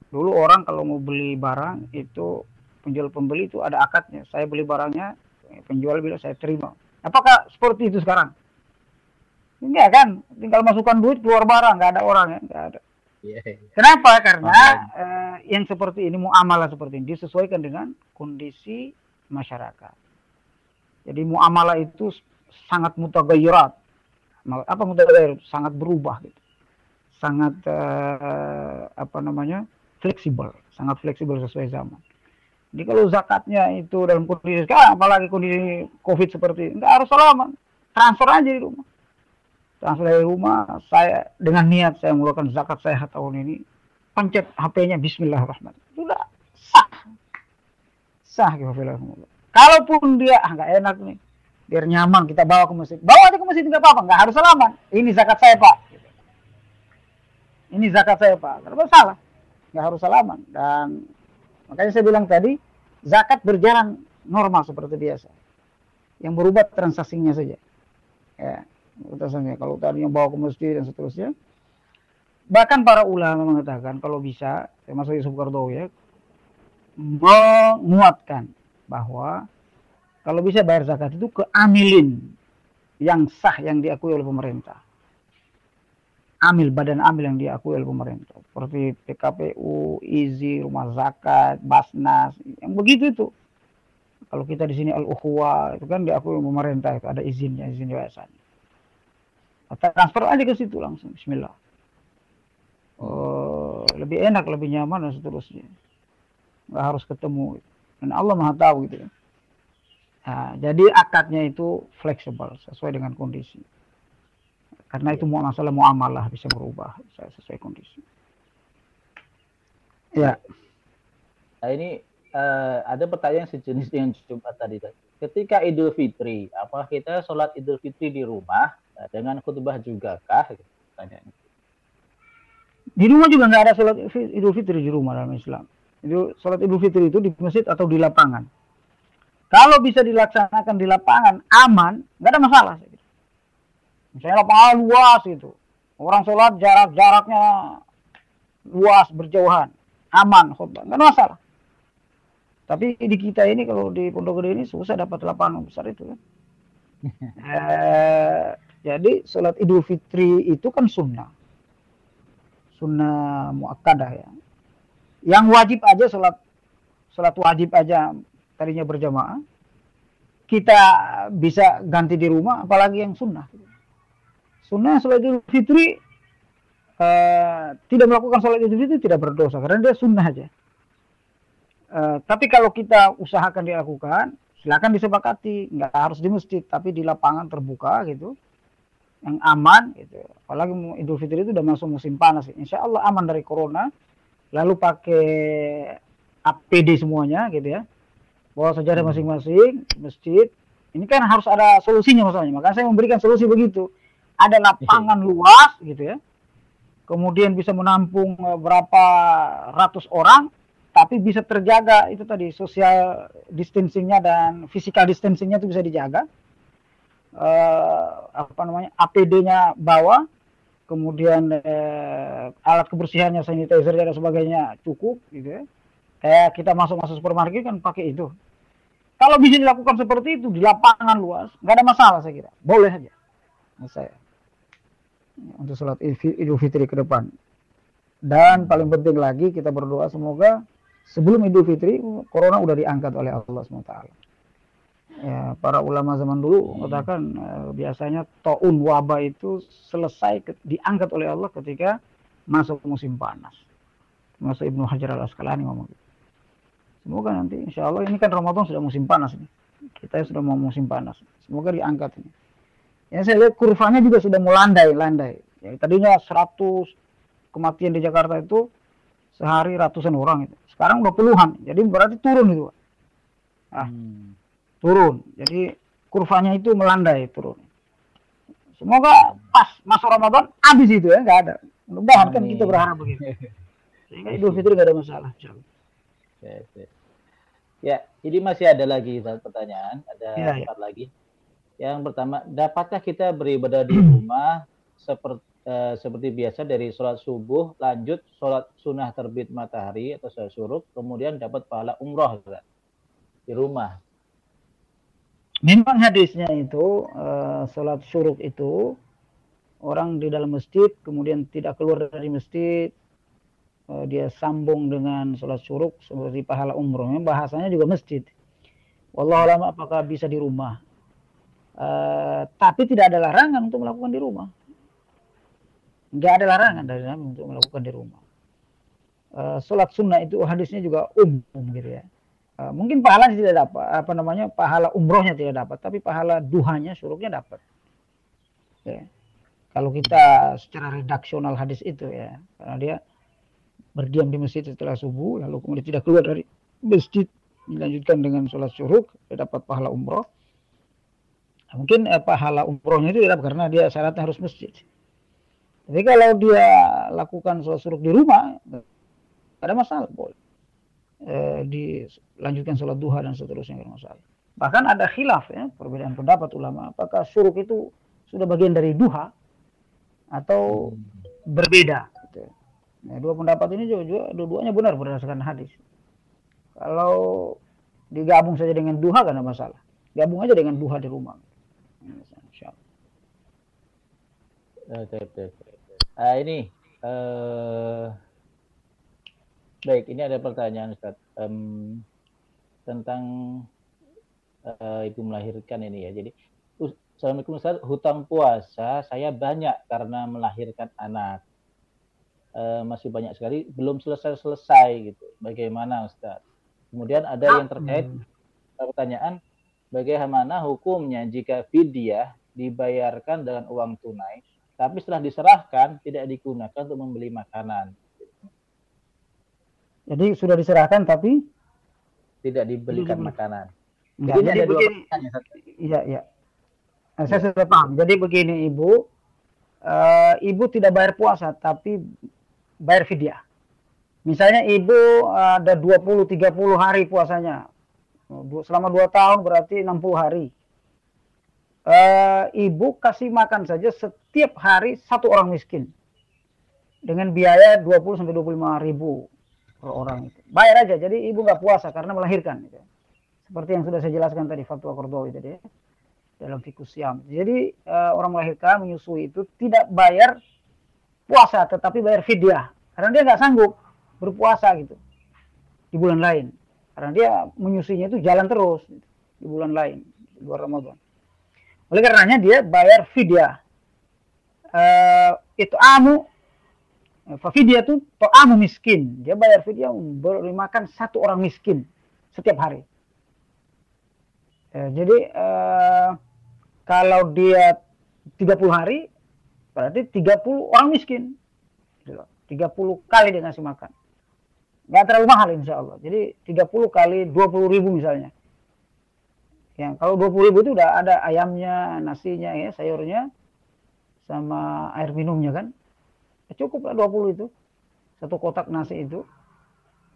[SPEAKER 1] Dulu orang kalau mau beli barang itu penjual pembeli itu ada akadnya. Saya beli barangnya, penjual bilang saya terima. Apakah seperti itu sekarang? Enggak kan, tinggal masukkan duit keluar barang, nggak ada orang ya, nggak ada. Iya, iya. Kenapa? Karena uh, yang seperti ini muamalah seperti ini disesuaikan dengan kondisi masyarakat. Jadi muamalah itu sangat mutagayyirat. Apa mutagayyirat? Sangat berubah gitu. Sangat uh, apa namanya? fleksibel, sangat fleksibel sesuai zaman. Jadi kalau zakatnya itu dalam kondisi sekarang, apalagi kondisi COVID seperti ini, enggak harus lama, transfer aja di rumah transfer dari rumah saya dengan niat saya mengeluarkan zakat saya tahun ini pencet HP-nya Bismillahirrahmanirrahim. Sudah sah. Sah kalaupun dia ah nggak enak nih biar nyaman kita bawa ke masjid. Bawa aja ke masjid nggak apa-apa nggak harus salaman. Ini zakat saya pak. Ini zakat saya pak. Tidak salah. Nggak harus salaman. Dan makanya saya bilang tadi zakat berjalan normal seperti biasa. Yang berubah transaksinya saja. Ya batasannya. Kalau tadinya bawa ke masjid dan seterusnya. Bahkan para ulama mengatakan kalau bisa, termasuk Yusuf Kardawi ya, menguatkan bahwa kalau bisa bayar zakat itu ke amilin yang sah yang diakui oleh pemerintah. Amil, badan amil yang diakui oleh pemerintah. Seperti PKPU, IZI, Rumah Zakat, Basnas, yang begitu itu. Kalau kita di sini Al-Ukhwa, itu kan diakui oleh pemerintah, itu ada izinnya, izin yayasan. Transfer aja ke situ langsung, bismillah. Oh, lebih enak, lebih nyaman dan seterusnya. Nggak harus ketemu. Dan Allah maha tahu gitu ya. Nah, jadi akadnya itu fleksibel sesuai dengan kondisi. Karena itu mau masalah muamalah bisa berubah sesuai kondisi.
[SPEAKER 2] Ya. Nah ini uh, ada pertanyaan sejenis dengan Jumat tadi. Ketika Idul Fitri, apakah kita sholat Idul Fitri di rumah nah, dengan khutbah juga kah? Pertanyaannya.
[SPEAKER 1] Di rumah juga nggak ada sholat Idul Fitri di rumah dalam Islam. Itu sholat Idul Fitri itu di masjid atau di lapangan. Kalau bisa dilaksanakan di lapangan aman, nggak ada masalah. Misalnya lapangan luas itu, orang sholat jarak jaraknya luas berjauhan, aman khutbah, nggak ada masalah. Tapi di kita ini kalau di Pondok Gede ini susah dapat lapangan besar itu kan. (laughs) eh, jadi sholat Idul Fitri itu kan sunnah. Sunnah muakkadah ya. Yang wajib aja sholat sholat wajib aja tadinya berjamaah kita bisa ganti di rumah apalagi yang sunnah. Sunnah sholat idul fitri uh, tidak melakukan sholat idul fitri tidak berdosa karena dia sunnah aja. Uh, tapi kalau kita usahakan dilakukan silakan disepakati. Nggak harus di masjid tapi di lapangan terbuka gitu yang aman gitu. Apalagi Idul Fitri itu udah masuk musim panas. Insya Allah aman dari corona. Lalu pakai APD semuanya gitu ya. Bawa sajadah hmm. masing-masing, masjid. Ini kan harus ada solusinya masalahnya. Makanya saya memberikan solusi begitu. Ada lapangan (laughs) luas gitu ya. Kemudian bisa menampung eh, berapa ratus orang, tapi bisa terjaga itu tadi social distancingnya dan physical distancingnya itu bisa dijaga uh, apa namanya APD-nya bawa, kemudian uh, alat kebersihannya sanitizer dan sebagainya cukup gitu ya. Kayak kita masuk masuk supermarket kan pakai itu. Kalau bisa dilakukan seperti itu di lapangan luas, nggak ada masalah saya kira. Boleh saja. saya untuk sholat Idul Fitri ke depan. Dan paling penting lagi kita berdoa semoga sebelum Idul Fitri corona udah diangkat oleh Allah SWT ya, para ulama zaman dulu mengatakan uh, biasanya taun wabah itu selesai ke, diangkat oleh Allah ketika masuk musim panas. Masuk Ibnu Hajar al Asqalani ngomong gitu. Semoga nanti insya Allah ini kan Ramadan sudah musim panas ini. Kita sudah mau musim panas. Semoga diangkat ini. Ya saya lihat kurvanya juga sudah melandai, landai. Ya, tadinya 100 kematian di Jakarta itu sehari ratusan orang itu. Sekarang udah puluhan. Jadi berarti turun itu. Ah. Hmm turun. Jadi kurvanya itu melandai turun. Semoga pas masuk Ramadan habis itu ya, nggak ada. Mudah-mudahan kan kita berharap begitu. (laughs) Sehingga Idul Fitri nggak ada masalah.
[SPEAKER 2] Ya, ini masih ada lagi pertanyaan, ada ya, ya. empat ya. lagi. Yang pertama, dapatkah kita beribadah di rumah seperti eh, seperti biasa dari sholat subuh, lanjut sholat sunnah terbit matahari atau sholat suruk, kemudian dapat pahala umroh di rumah?
[SPEAKER 1] Memang hadisnya itu uh, sholat syuruk itu orang di dalam masjid kemudian tidak keluar dari masjid uh, dia sambung dengan sholat syuruk seperti pahala umroh. Bahasanya juga masjid. Wallahu apakah bisa di rumah? Uh, tapi tidak ada larangan untuk melakukan di rumah. Enggak ada larangan dari Nabi untuk melakukan di rumah. Uh, sholat sunnah itu hadisnya juga umum gitu ya. Uh, mungkin pahala tidak dapat, apa namanya pahala umrohnya tidak dapat, tapi pahala duhanya, suruknya dapat. Ya. Kalau kita secara redaksional hadis itu ya, karena dia berdiam di masjid setelah subuh, lalu kemudian tidak keluar dari masjid, dilanjutkan dengan sholat suruk, dia dapat pahala umroh. Nah, mungkin eh, pahala umrohnya itu tidak karena dia syaratnya harus masjid. Tapi kalau dia lakukan sholat suruk di rumah, ada masalah boleh eh, dilanjutkan sholat duha dan seterusnya kalau masalah. Bahkan ada khilaf ya, perbedaan pendapat ulama. Apakah syuruk itu sudah bagian dari duha atau hmm. berbeda. Gitu. Nah, dua pendapat ini juga, juga dua-duanya benar berdasarkan hadis. Kalau digabung saja dengan duha kan ada masalah. Gabung aja dengan duha di rumah.
[SPEAKER 2] Oke, oke, oke. Ah, ini uh, baik, ini ada pertanyaan Ustaz. Um, tentang uh, ibu melahirkan ini ya. Jadi Assalamualaikum Ustaz, hutang puasa saya banyak karena melahirkan anak. Uh, masih banyak sekali belum selesai-selesai gitu. Bagaimana Ustaz? Kemudian ada yang terkait hmm. pertanyaan bagaimana hukumnya jika fidyah dibayarkan dengan uang tunai tapi setelah diserahkan tidak digunakan untuk membeli makanan.
[SPEAKER 1] Jadi sudah diserahkan tapi
[SPEAKER 2] tidak dibelikan tidak makanan.
[SPEAKER 1] Enggak, jadi, jadi ada begini, dua Iya, iya. Nah, saya ya. sudah paham. Jadi begini Ibu, uh, Ibu tidak bayar puasa tapi bayar fidyah. Misalnya Ibu ada 20 30 hari puasanya. Selama 2 tahun berarti 60 hari uh, ibu kasih makan saja setiap hari satu orang miskin dengan biaya 20 sampai 25 ribu per orang itu. Bayar aja, jadi ibu nggak puasa karena melahirkan. Gitu. Seperti yang sudah saya jelaskan tadi fatwa Kordowi tadi ya, dalam fikus siam. Jadi uh, orang melahirkan menyusui itu tidak bayar puasa, tetapi bayar fidyah karena dia nggak sanggup berpuasa gitu di bulan lain. Karena dia menyusuinya itu jalan terus gitu, di bulan lain, di luar Ramadan. Oleh karenanya dia bayar fidyah. Uh, itu amu fidyah itu amu miskin. Dia bayar fidyah memberi makan satu orang miskin setiap hari. Uh, jadi uh, kalau dia 30 hari berarti 30 orang miskin. 30 kali dia ngasih makan. Nggak terlalu mahal insya Allah. Jadi 30 kali 20 ribu misalnya. Yang kalau 20 ribu itu udah ada ayamnya, nasinya, ya, sayurnya, sama air minumnya kan. Ya, cukup lah 20 itu. Satu kotak nasi itu.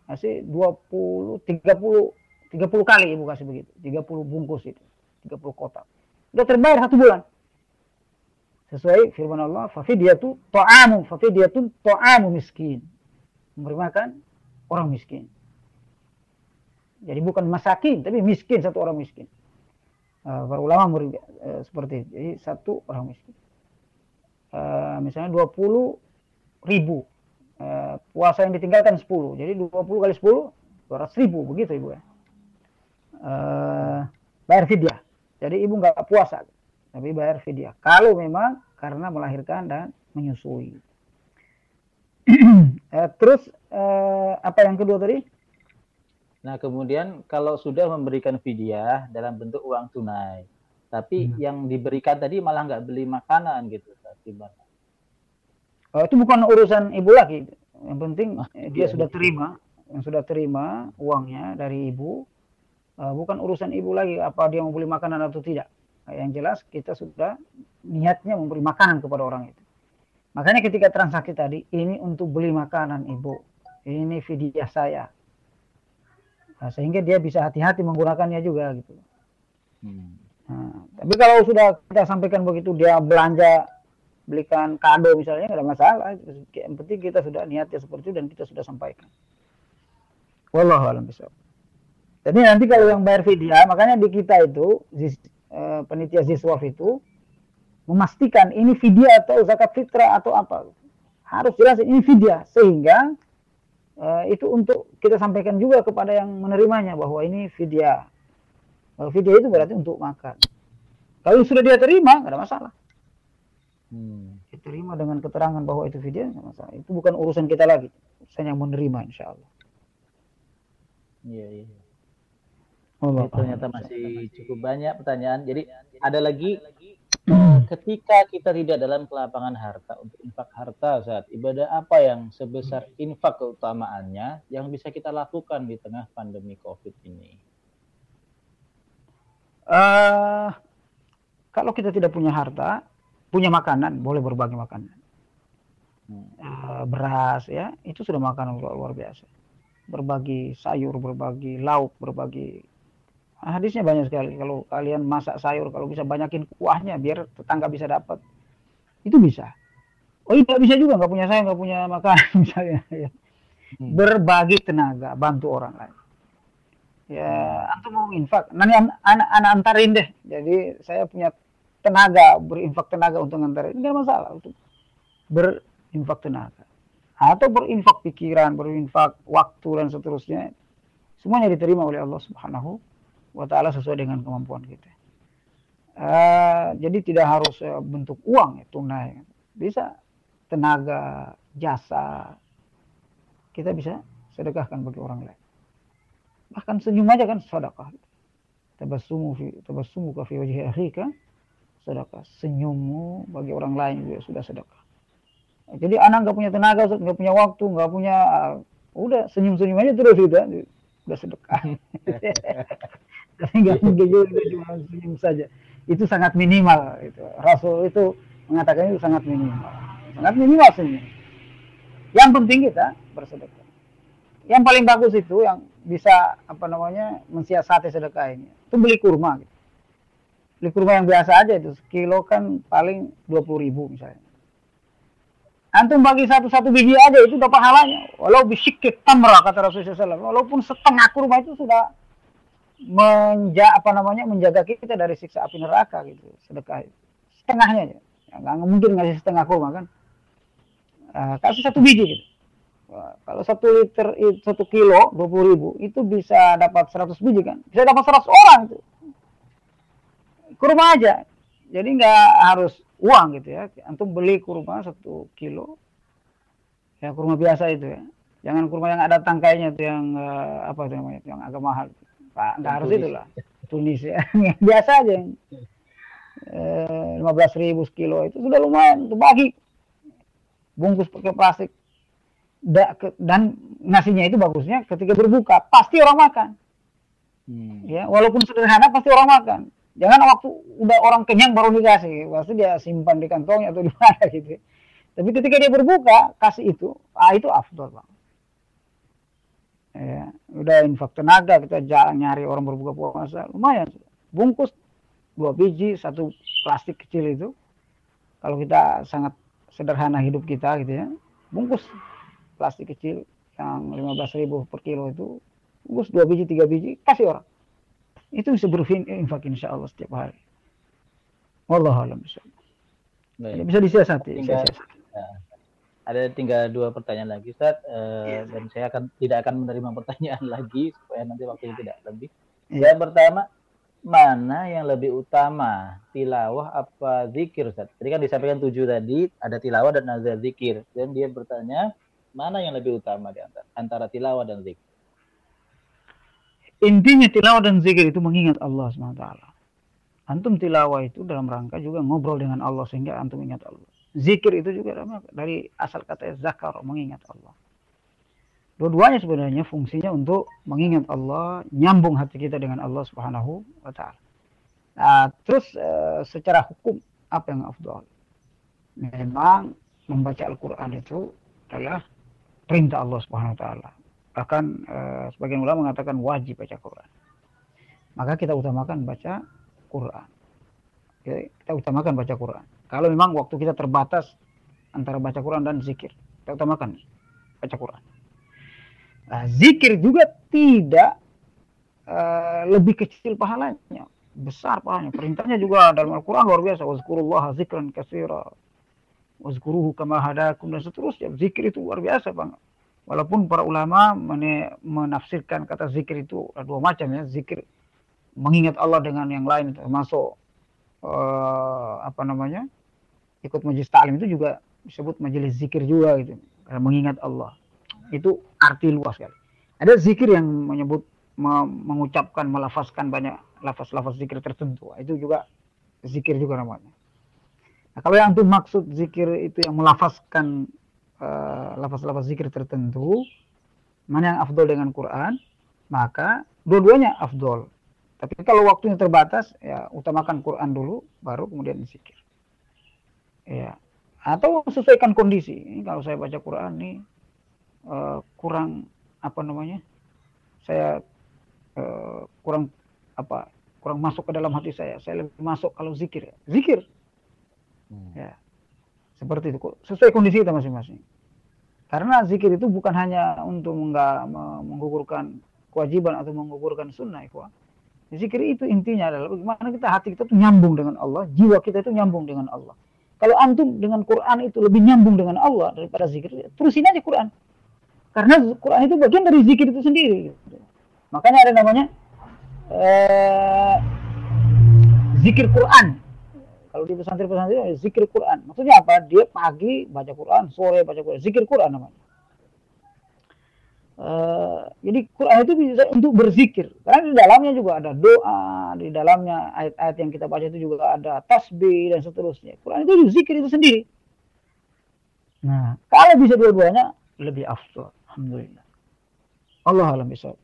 [SPEAKER 1] Nasi 20, 30, 30 kali ibu kasih begitu. 30 bungkus itu. 30 kotak. Udah terbayar satu bulan. Sesuai firman Allah, fafidiyatu ta'amu, fafidiyatu ta'amu miskin. Memberi makan orang miskin. Jadi bukan masakin, tapi miskin satu orang miskin. Eh, para ulama murid uh, seperti itu. Jadi satu orang miskin. Uh, misalnya 20 ribu. Uh, puasa yang ditinggalkan 10. Jadi 20 kali 10, 200 ribu. Begitu ibu ya. Uh, bayar fidyah. Jadi ibu nggak puasa. Tapi bayar fidyah. Kalau memang karena melahirkan dan menyusui. uh, (clears throat) terus uh, apa yang kedua tadi?
[SPEAKER 2] Nah, kemudian kalau sudah memberikan fidyah dalam bentuk uang tunai, tapi hmm. yang diberikan tadi malah nggak beli makanan gitu, gimana?
[SPEAKER 1] Oh, itu bukan urusan ibu lagi. Yang penting ah, dia iya, sudah iya. terima, yang sudah terima uangnya dari ibu, uh, bukan urusan ibu lagi apa dia mau beli makanan atau tidak. Nah, yang jelas kita sudah niatnya memberi makanan kepada orang itu. Makanya ketika transaksi tadi, ini untuk beli makanan ibu, ini fidyah saya, Nah, sehingga dia bisa hati-hati menggunakannya juga gitu. Hmm. Nah, tapi kalau sudah kita sampaikan begitu dia belanja belikan kado misalnya nggak ada masalah. Yang penting kita sudah niatnya seperti itu dan kita sudah sampaikan. Wallahu a'lam bishawab. Jadi nanti kalau yang bayar fidyah, makanya di kita itu zis, eh, penitia ziswaf itu memastikan ini fidyah atau zakat fitrah atau apa. Harus jelas ini fidyah sehingga uh, itu untuk kita sampaikan juga kepada yang menerimanya bahwa ini fidyah. Kalau fidyah itu berarti untuk makan. Kalau sudah dia terima, nggak ada masalah. Hmm. Diterima dengan keterangan bahwa itu nggak masalah. Itu bukan urusan kita lagi. Urusan yang menerima, insya Allah.
[SPEAKER 2] Iya, iya. Oh, ternyata masih cukup banyak pertanyaan. Jadi ada lagi ketika kita tidak dalam kelapangan harta untuk infak harta saat ibadah apa yang sebesar infak keutamaannya yang bisa kita lakukan di tengah pandemi COVID ini?
[SPEAKER 1] Uh, kalau kita tidak punya harta, punya makanan, boleh berbagi makanan. Uh, beras ya, itu sudah makanan luar, luar biasa. Berbagi sayur, berbagi lauk, berbagi Hadisnya banyak sekali. Kalau kalian masak sayur, kalau bisa banyakin kuahnya biar tetangga bisa dapat. Itu bisa. Oh iya, tidak bisa juga, nggak punya sayur, nggak punya makanan (laughs) misalnya. Ya. Hmm. Berbagi tenaga, bantu orang lain. Ya, hmm. antum mau infak. Nanti anak, anak antarin deh. Jadi saya punya tenaga, berinfak tenaga untuk ngantarin. Ini masalah untuk berinfak tenaga. Atau berinfak pikiran, berinfak waktu dan seterusnya. Semuanya diterima oleh Allah Subhanahu wa taala sesuai dengan kemampuan kita. Uh, jadi tidak harus uh, bentuk uang ya tunai. Bisa tenaga, jasa. Kita bisa sedekahkan bagi orang lain. Bahkan senyum aja kan sedekah. Tabassumu fi tabassumu fi wajhi akhika sedekah. Senyummu bagi orang lain juga sudah sedekah. Jadi anak nggak punya tenaga, nggak punya waktu, nggak punya, uh, udah senyum-senyum aja terus udah, udah sedekah. (laughs) tapi nggak mungkin juga cuma senyum saja itu sangat minimal itu Rasul itu mengatakan itu sangat minimal sangat minimal senyum yang penting kita bersedekah yang paling bagus itu yang bisa apa namanya mensiasati sedekah ini itu beli kurma gitu. Beli kurma yang biasa aja itu sekilo kan paling dua puluh ribu misalnya. Antum bagi satu-satu biji aja itu udah pahalanya walau bisikit tamra kata Rasulullah SAW walaupun setengah kurma itu sudah menja apa namanya menjaga kita dari siksa api neraka gitu. Sedekah setengahnya aja. Ya, nggak mungkin ngasih setengah kurma kan? Uh, kasih satu biji gitu. Wah, kalau satu liter satu kilo dua puluh ribu itu bisa dapat seratus biji kan? Bisa dapat seratus orang itu kurma aja. Jadi nggak harus uang gitu ya. Antum beli kurma satu kilo. Ya kurma biasa itu ya. Jangan kurma yang ada tangkainya itu yang uh, apa itu namanya yang agak mahal. Pak, nggak harus itu lah. Tunis ya. (laughs) Biasa aja yang eh, lima belas ribu kilo itu sudah lumayan untuk bagi. Bungkus pakai plastik. Da, ke, dan nasinya itu bagusnya ketika berbuka pasti orang makan. Hmm. ya walaupun sederhana pasti orang makan jangan waktu udah orang kenyang baru dikasih. Pasti dia simpan di kantongnya atau di mana (laughs) gitu. Tapi ketika dia berbuka kasih itu ah itu afdol bang. Ya udah infak tenaga kita jalan nyari orang berbuka puasa. Lumayan bungkus dua biji satu plastik kecil itu. Kalau kita sangat sederhana hidup kita gitu ya. Bungkus plastik kecil yang lima belas ribu per kilo itu. Bungkus dua biji tiga biji kasih orang itu bisa berinfak insya Allah setiap hari Allah alam bisa bisa disiasati, bisa disiasati
[SPEAKER 2] ada tinggal dua pertanyaan lagi Ustaz uh, ya. dan saya akan tidak akan menerima pertanyaan (laughs) lagi supaya nanti waktunya tidak lebih. Ya. Yang pertama mana yang lebih utama tilawah apa zikir Ustaz? Tadi kan disampaikan tujuh tadi ada tilawah dan ada zikir dan dia bertanya mana yang lebih utama di antara antara tilawah dan zikir?
[SPEAKER 1] Intinya tilawah dan zikir itu mengingat Allah SWT. Antum tilawah itu dalam rangka juga ngobrol dengan Allah sehingga antum ingat Allah Zikir itu juga dari asal kata zakar, mengingat Allah. Dua-duanya sebenarnya fungsinya untuk mengingat Allah, nyambung hati kita dengan Allah Subhanahu wa taala. Nah, terus e, secara hukum apa yang afdal? Memang membaca Al-Qur'an itu adalah perintah Allah Subhanahu wa taala. Bahkan e, sebagian ulama mengatakan wajib baca Quran. Maka kita utamakan baca Quran. Kita utamakan baca Quran. Kalau memang waktu kita terbatas antara baca Quran dan zikir, kita utamakan baca Quran. Nah, zikir juga tidak uh, lebih kecil pahalanya, besar pahalanya. Perintahnya juga dalam Al-Quran luar biasa. Wazkurullah zikran kasira. Wazkuruhu kama hadakum dan seterusnya. Zikir itu luar biasa bang. Walaupun para ulama menafsirkan kata zikir itu dua macam ya. Zikir mengingat Allah dengan yang lain termasuk uh, apa namanya ikut majelis taklim itu juga disebut majelis zikir juga gitu karena mengingat Allah. Itu arti luas sekali. Ada zikir yang menyebut mengucapkan melafazkan banyak lafaz-lafaz zikir tertentu. Itu juga zikir juga namanya. Nah, kalau yang itu maksud zikir itu yang melafazkan uh, lafaz-lafaz zikir tertentu mana yang afdol dengan Quran maka dua-duanya afdol tapi kalau waktunya terbatas ya utamakan Quran dulu baru kemudian zikir ya atau sesuaikan kondisi ini kalau saya baca Quran nih uh, kurang apa namanya saya uh, kurang apa kurang masuk ke dalam hati saya. Saya lebih masuk kalau zikir. Zikir. Hmm. Ya. Seperti itu. Sesuai kondisi kita masing-masing. Karena zikir itu bukan hanya untuk menggugurkan kewajiban atau menggugurkan sunnah. Ikhwan. Zikir itu intinya adalah bagaimana kita hati kita itu nyambung dengan Allah, jiwa kita itu nyambung dengan Allah. Kalau antum dengan Quran itu lebih nyambung dengan Allah daripada zikir, terusin aja Quran. Karena Quran itu bagian dari zikir itu sendiri. Makanya ada namanya eh, zikir Quran. Kalau di pesantren-pesantren zikir Quran. Maksudnya apa? Dia pagi baca Quran, sore baca Quran. Zikir Quran namanya. Uh, jadi Quran itu bisa untuk berzikir karena di dalamnya juga ada doa di dalamnya ayat-ayat yang kita baca itu juga ada tasbih dan seterusnya Quran itu zikir itu sendiri nah kalau bisa dua-duanya lebih afdol alhamdulillah Allah alam bisa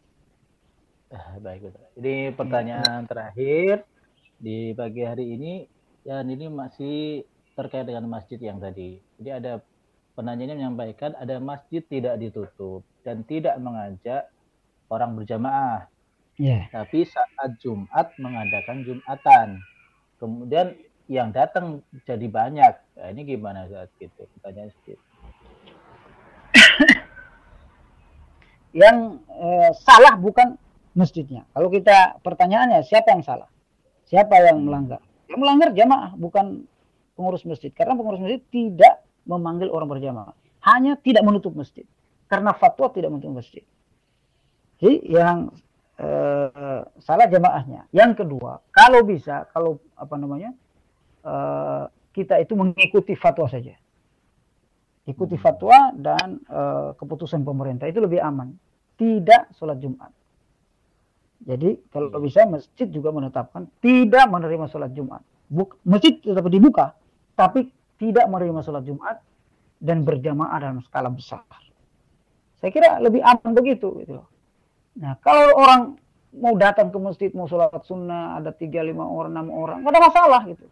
[SPEAKER 2] ah, baik ini pertanyaan terakhir di pagi hari ini dan ini masih terkait dengan masjid yang tadi jadi ada penanyanya menyampaikan ada masjid tidak ditutup dan tidak mengajak orang berjamaah. Yeah. Tapi saat Jumat mengadakan Jumatan. Kemudian yang datang jadi banyak. Nah, ini gimana saat itu? Pertanyaan sedikit. (coughs)
[SPEAKER 1] yang eh, salah bukan masjidnya. Kalau kita pertanyaannya siapa yang salah? Siapa yang melanggar? Yang melanggar jamaah bukan pengurus masjid. Karena pengurus masjid tidak memanggil orang berjamaah. Hanya tidak menutup masjid. Karena fatwa tidak menutup masjid. Jadi yang eh, salah jamaahnya. Yang kedua, kalau bisa, kalau apa namanya, eh, kita itu mengikuti fatwa saja. Ikuti fatwa dan eh, keputusan pemerintah itu lebih aman. Tidak sholat Jumat. Jadi kalau hmm. bisa masjid juga menetapkan tidak menerima sholat Jumat. Buk, masjid tetap dibuka, tapi tidak menerima sholat Jumat dan berjamaah dalam skala besar. Saya kira lebih aman begitu gitu Nah, kalau orang mau datang ke masjid mau sholat sunnah ada tiga lima orang enam orang nggak ada masalah gitu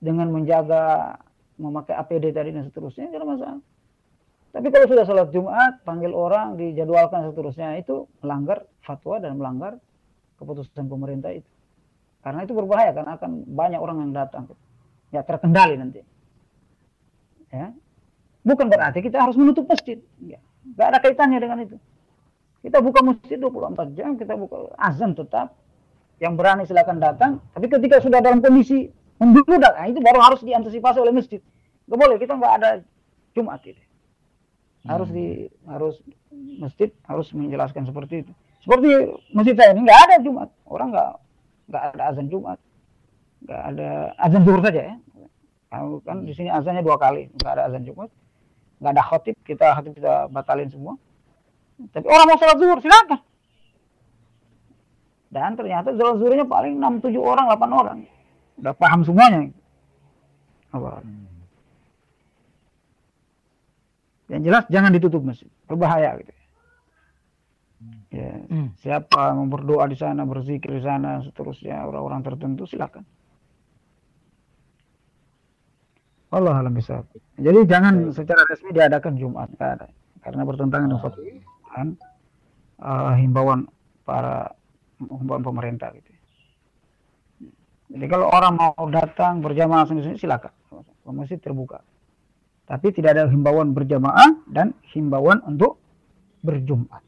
[SPEAKER 1] dengan menjaga memakai APD tadi dan seterusnya ada masalah tapi kalau sudah sholat Jumat panggil orang dijadwalkan seterusnya itu melanggar fatwa dan melanggar keputusan pemerintah itu karena itu berbahaya karena akan banyak orang yang datang ya terkendali nanti. Ya. Bukan berarti kita harus menutup masjid. Ya. Gak ada kaitannya dengan itu. Kita buka masjid 24 jam, kita buka azan tetap. Yang berani silakan datang. Tapi ketika sudah dalam kondisi membludak, nah itu baru harus diantisipasi oleh masjid. Gak boleh, kita nggak ada Jumat itu. Harus di harus masjid harus menjelaskan seperti itu. Seperti masjid saya ini nggak ada Jumat. Orang nggak nggak ada azan Jumat. Nggak ada azan zuhur saja ya. Kan di sini azannya dua kali nggak ada azan jumat. Nggak ada khotib kita khotib kita batalin semua. Tapi orang mau sholat zuhur silakan. Dan ternyata sholat zuhurnya paling enam tujuh orang delapan orang. Udah paham semuanya. Apa yang jelas jangan ditutup masjid berbahaya gitu ya hmm. siapa mau berdoa di sana berzikir di sana seterusnya orang-orang tertentu silakan Allah alam bisa. Jadi jangan secara resmi diadakan Jumat, ada. Karena bertentangan dengan fatwa uh, himbauan para himbauan pemerintah gitu. Jadi kalau orang mau datang berjamaah sini silakan, masjid terbuka. Tapi tidak ada himbauan berjamaah dan himbauan untuk berjumat.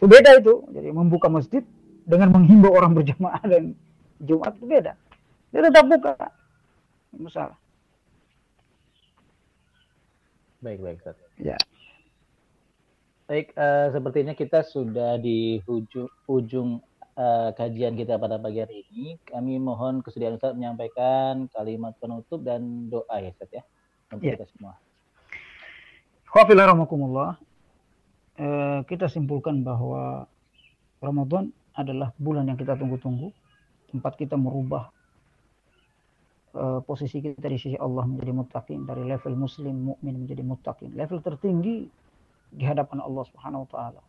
[SPEAKER 1] Itu beda itu. Jadi membuka masjid dengan menghimbau orang berjamaah dan Jumat itu beda. Dia tetap buka. Masalah.
[SPEAKER 2] Baik, baik, Ustaz. Ya. Baik, uh, sepertinya kita sudah di ujung, ujung uh, kajian kita pada pagi hari ini. Kami mohon kesediaan Ustaz menyampaikan kalimat penutup dan doa ya Ustaz ya. Untuk ya. kita semua.
[SPEAKER 1] Eh, kita simpulkan bahwa Ramadan adalah bulan yang kita tunggu-tunggu. Tempat kita merubah uh, posisi kita di sisi Allah menjadi muttaqin dari level muslim mukmin menjadi muttaqin level tertinggi di hadapan Allah Subhanahu wa taala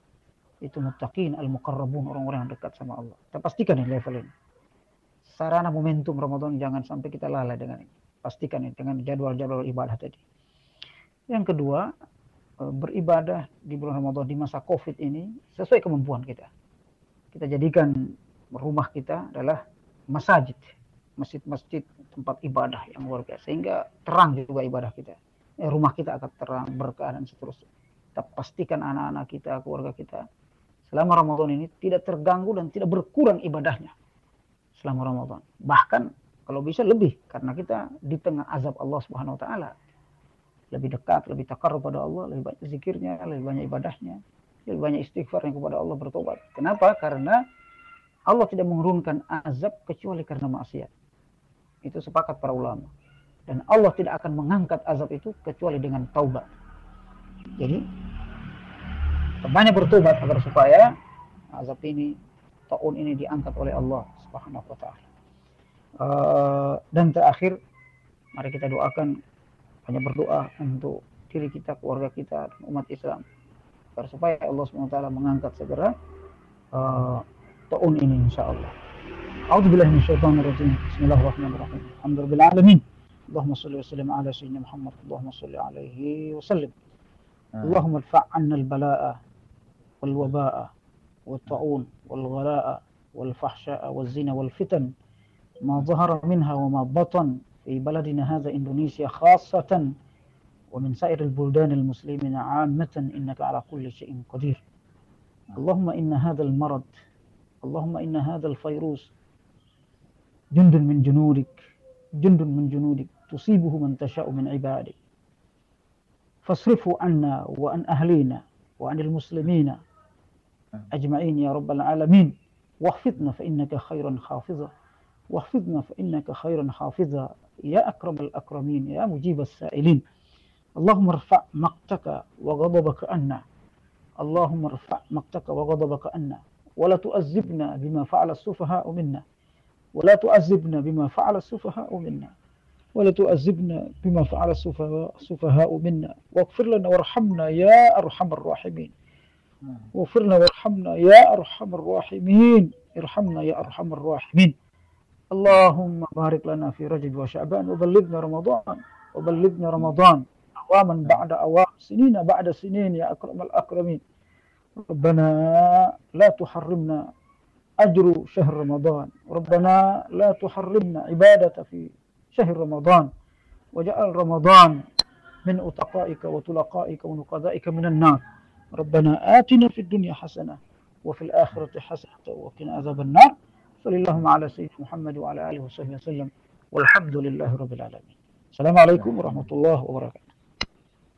[SPEAKER 1] itu muttaqin al-muqarrabun orang-orang yang dekat sama Allah kita pastikan ini level ini sarana momentum Ramadan jangan sampai kita lalai dengan ini pastikan ini dengan jadwal-jadwal ibadah tadi yang kedua eh, beribadah di bulan Ramadan di masa Covid ini sesuai kemampuan kita kita jadikan rumah kita adalah masjid, masjid-masjid tempat ibadah yang luar biasa sehingga terang juga ibadah kita. Eh, rumah kita akan terang berkah dan seterusnya. Kita pastikan anak-anak kita, keluarga kita selama Ramadan ini tidak terganggu dan tidak berkurang ibadahnya selama Ramadan. Bahkan kalau bisa lebih karena kita di tengah azab Allah Subhanahu wa taala. Lebih dekat, lebih takar kepada Allah, lebih banyak zikirnya, lebih banyak ibadahnya, lebih banyak istighfarnya kepada Allah bertobat. Kenapa? Karena Allah tidak menurunkan azab kecuali karena maksiat. Itu sepakat para ulama. Dan Allah tidak akan mengangkat azab itu kecuali dengan taubat. Jadi banyak bertobat agar supaya azab ini tahun ini diangkat oleh Allah Subhanahu wa taala. Uh, dan terakhir mari kita doakan banyak berdoa untuk diri kita, keluarga kita, dan umat Islam agar supaya Allah SWT mengangkat segera uh, tahun ini insyaallah. أعوذ بالله من الشيطان الرجيم بسم الله الرحمن الرحيم الحمد لله العالمين اللهم صل وسلم على سيدنا محمد اللهم صل عليه وسلم اللهم ادفع عنا البلاء والوباء والطاعون والغلاء والفحشاء والزنا والفتن ما ظهر منها وما بطن في بلدنا هذا إندونيسيا خاصة ومن سائر البلدان المسلمين عامة إنك على كل شيء قدير. اللهم إن هذا المرض اللهم إن هذا الفيروس جند من جنودك جند من جنودك تصيبه من تشاء من عبادك. فاصرفه عنا وعن أهلينا وعن المسلمين أجمعين يا رب العالمين. واخفضنا فإنك خيرا حافظا واحفظنا فإنك خيرا حافظا. يا أكرم الأكرمين يا مجيب السائلين. اللهم ارفع مقتك وغضبك عنا. اللهم ارفع مقتك وغضبك عنا. ولا تؤذبنا بما فعل السفهاء منا. ولا تؤذبنا بما فعل السفهاء منا. ولا تؤذبنا بما فعل السفهاء منا. واغفر لنا وارحمنا يا أرحم الراحمين. واغفر لنا وارحمنا يا أرحم الراحمين. ارحمنا يا أرحم الراحمين. اللهم بارك لنا في رجب وشعبان وبلغنا رمضان وبلغنا رمضان أعواما بعد أعوام سنين بعد سنين يا أكرم الأكرمين. ربنا لا تحرمنا أجر شهر رمضان. ربنا لا تحرمنا عبادة في شهر رمضان. وجعل رمضان من أتقائك وتلقائك ونقذائك من النار. ربنا آتنا في الدنيا حسنة وفي الآخرة حسنة وقنا عذاب النار. Sallallahu ala sayyidina Muhammad wa ala alihi wa sallam. Walhamdulillahi rabbil alamin. Assalamualaikum warahmatullahi wabarakatuh.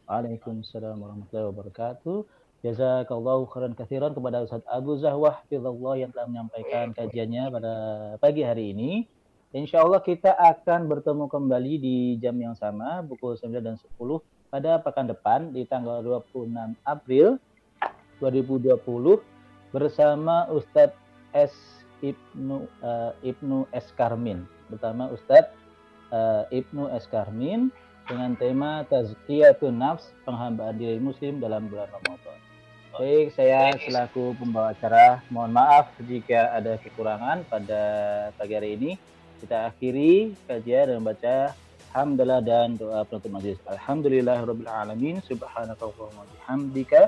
[SPEAKER 2] Waalaikumsalam warahmatullahi wabarakatuh. Jazakallahu khairan kathiran kepada Ustaz Abu Zahwah Fidhullah yang telah menyampaikan kajiannya pada pagi hari ini. Insya Allah kita akan bertemu kembali di jam yang sama, pukul 9 dan 10 pada pekan depan di tanggal 26 April 2020 bersama Ustadz S. Ibnu uh, Ibnu S. Karmin bersama Ustadz uh, Ibnu S. Karmin dengan tema Tazkiyatun Nafs penghambaan diri muslim dalam bulan Ramadan. Baik, saya selaku pembawa acara mohon maaf jika ada kekurangan pada pagi hari ini. Kita akhiri kajian dan membaca hamdalah dan doa penutup majlis. Alhamdulillah rabbil alamin. Subhanakallahumma bihamdika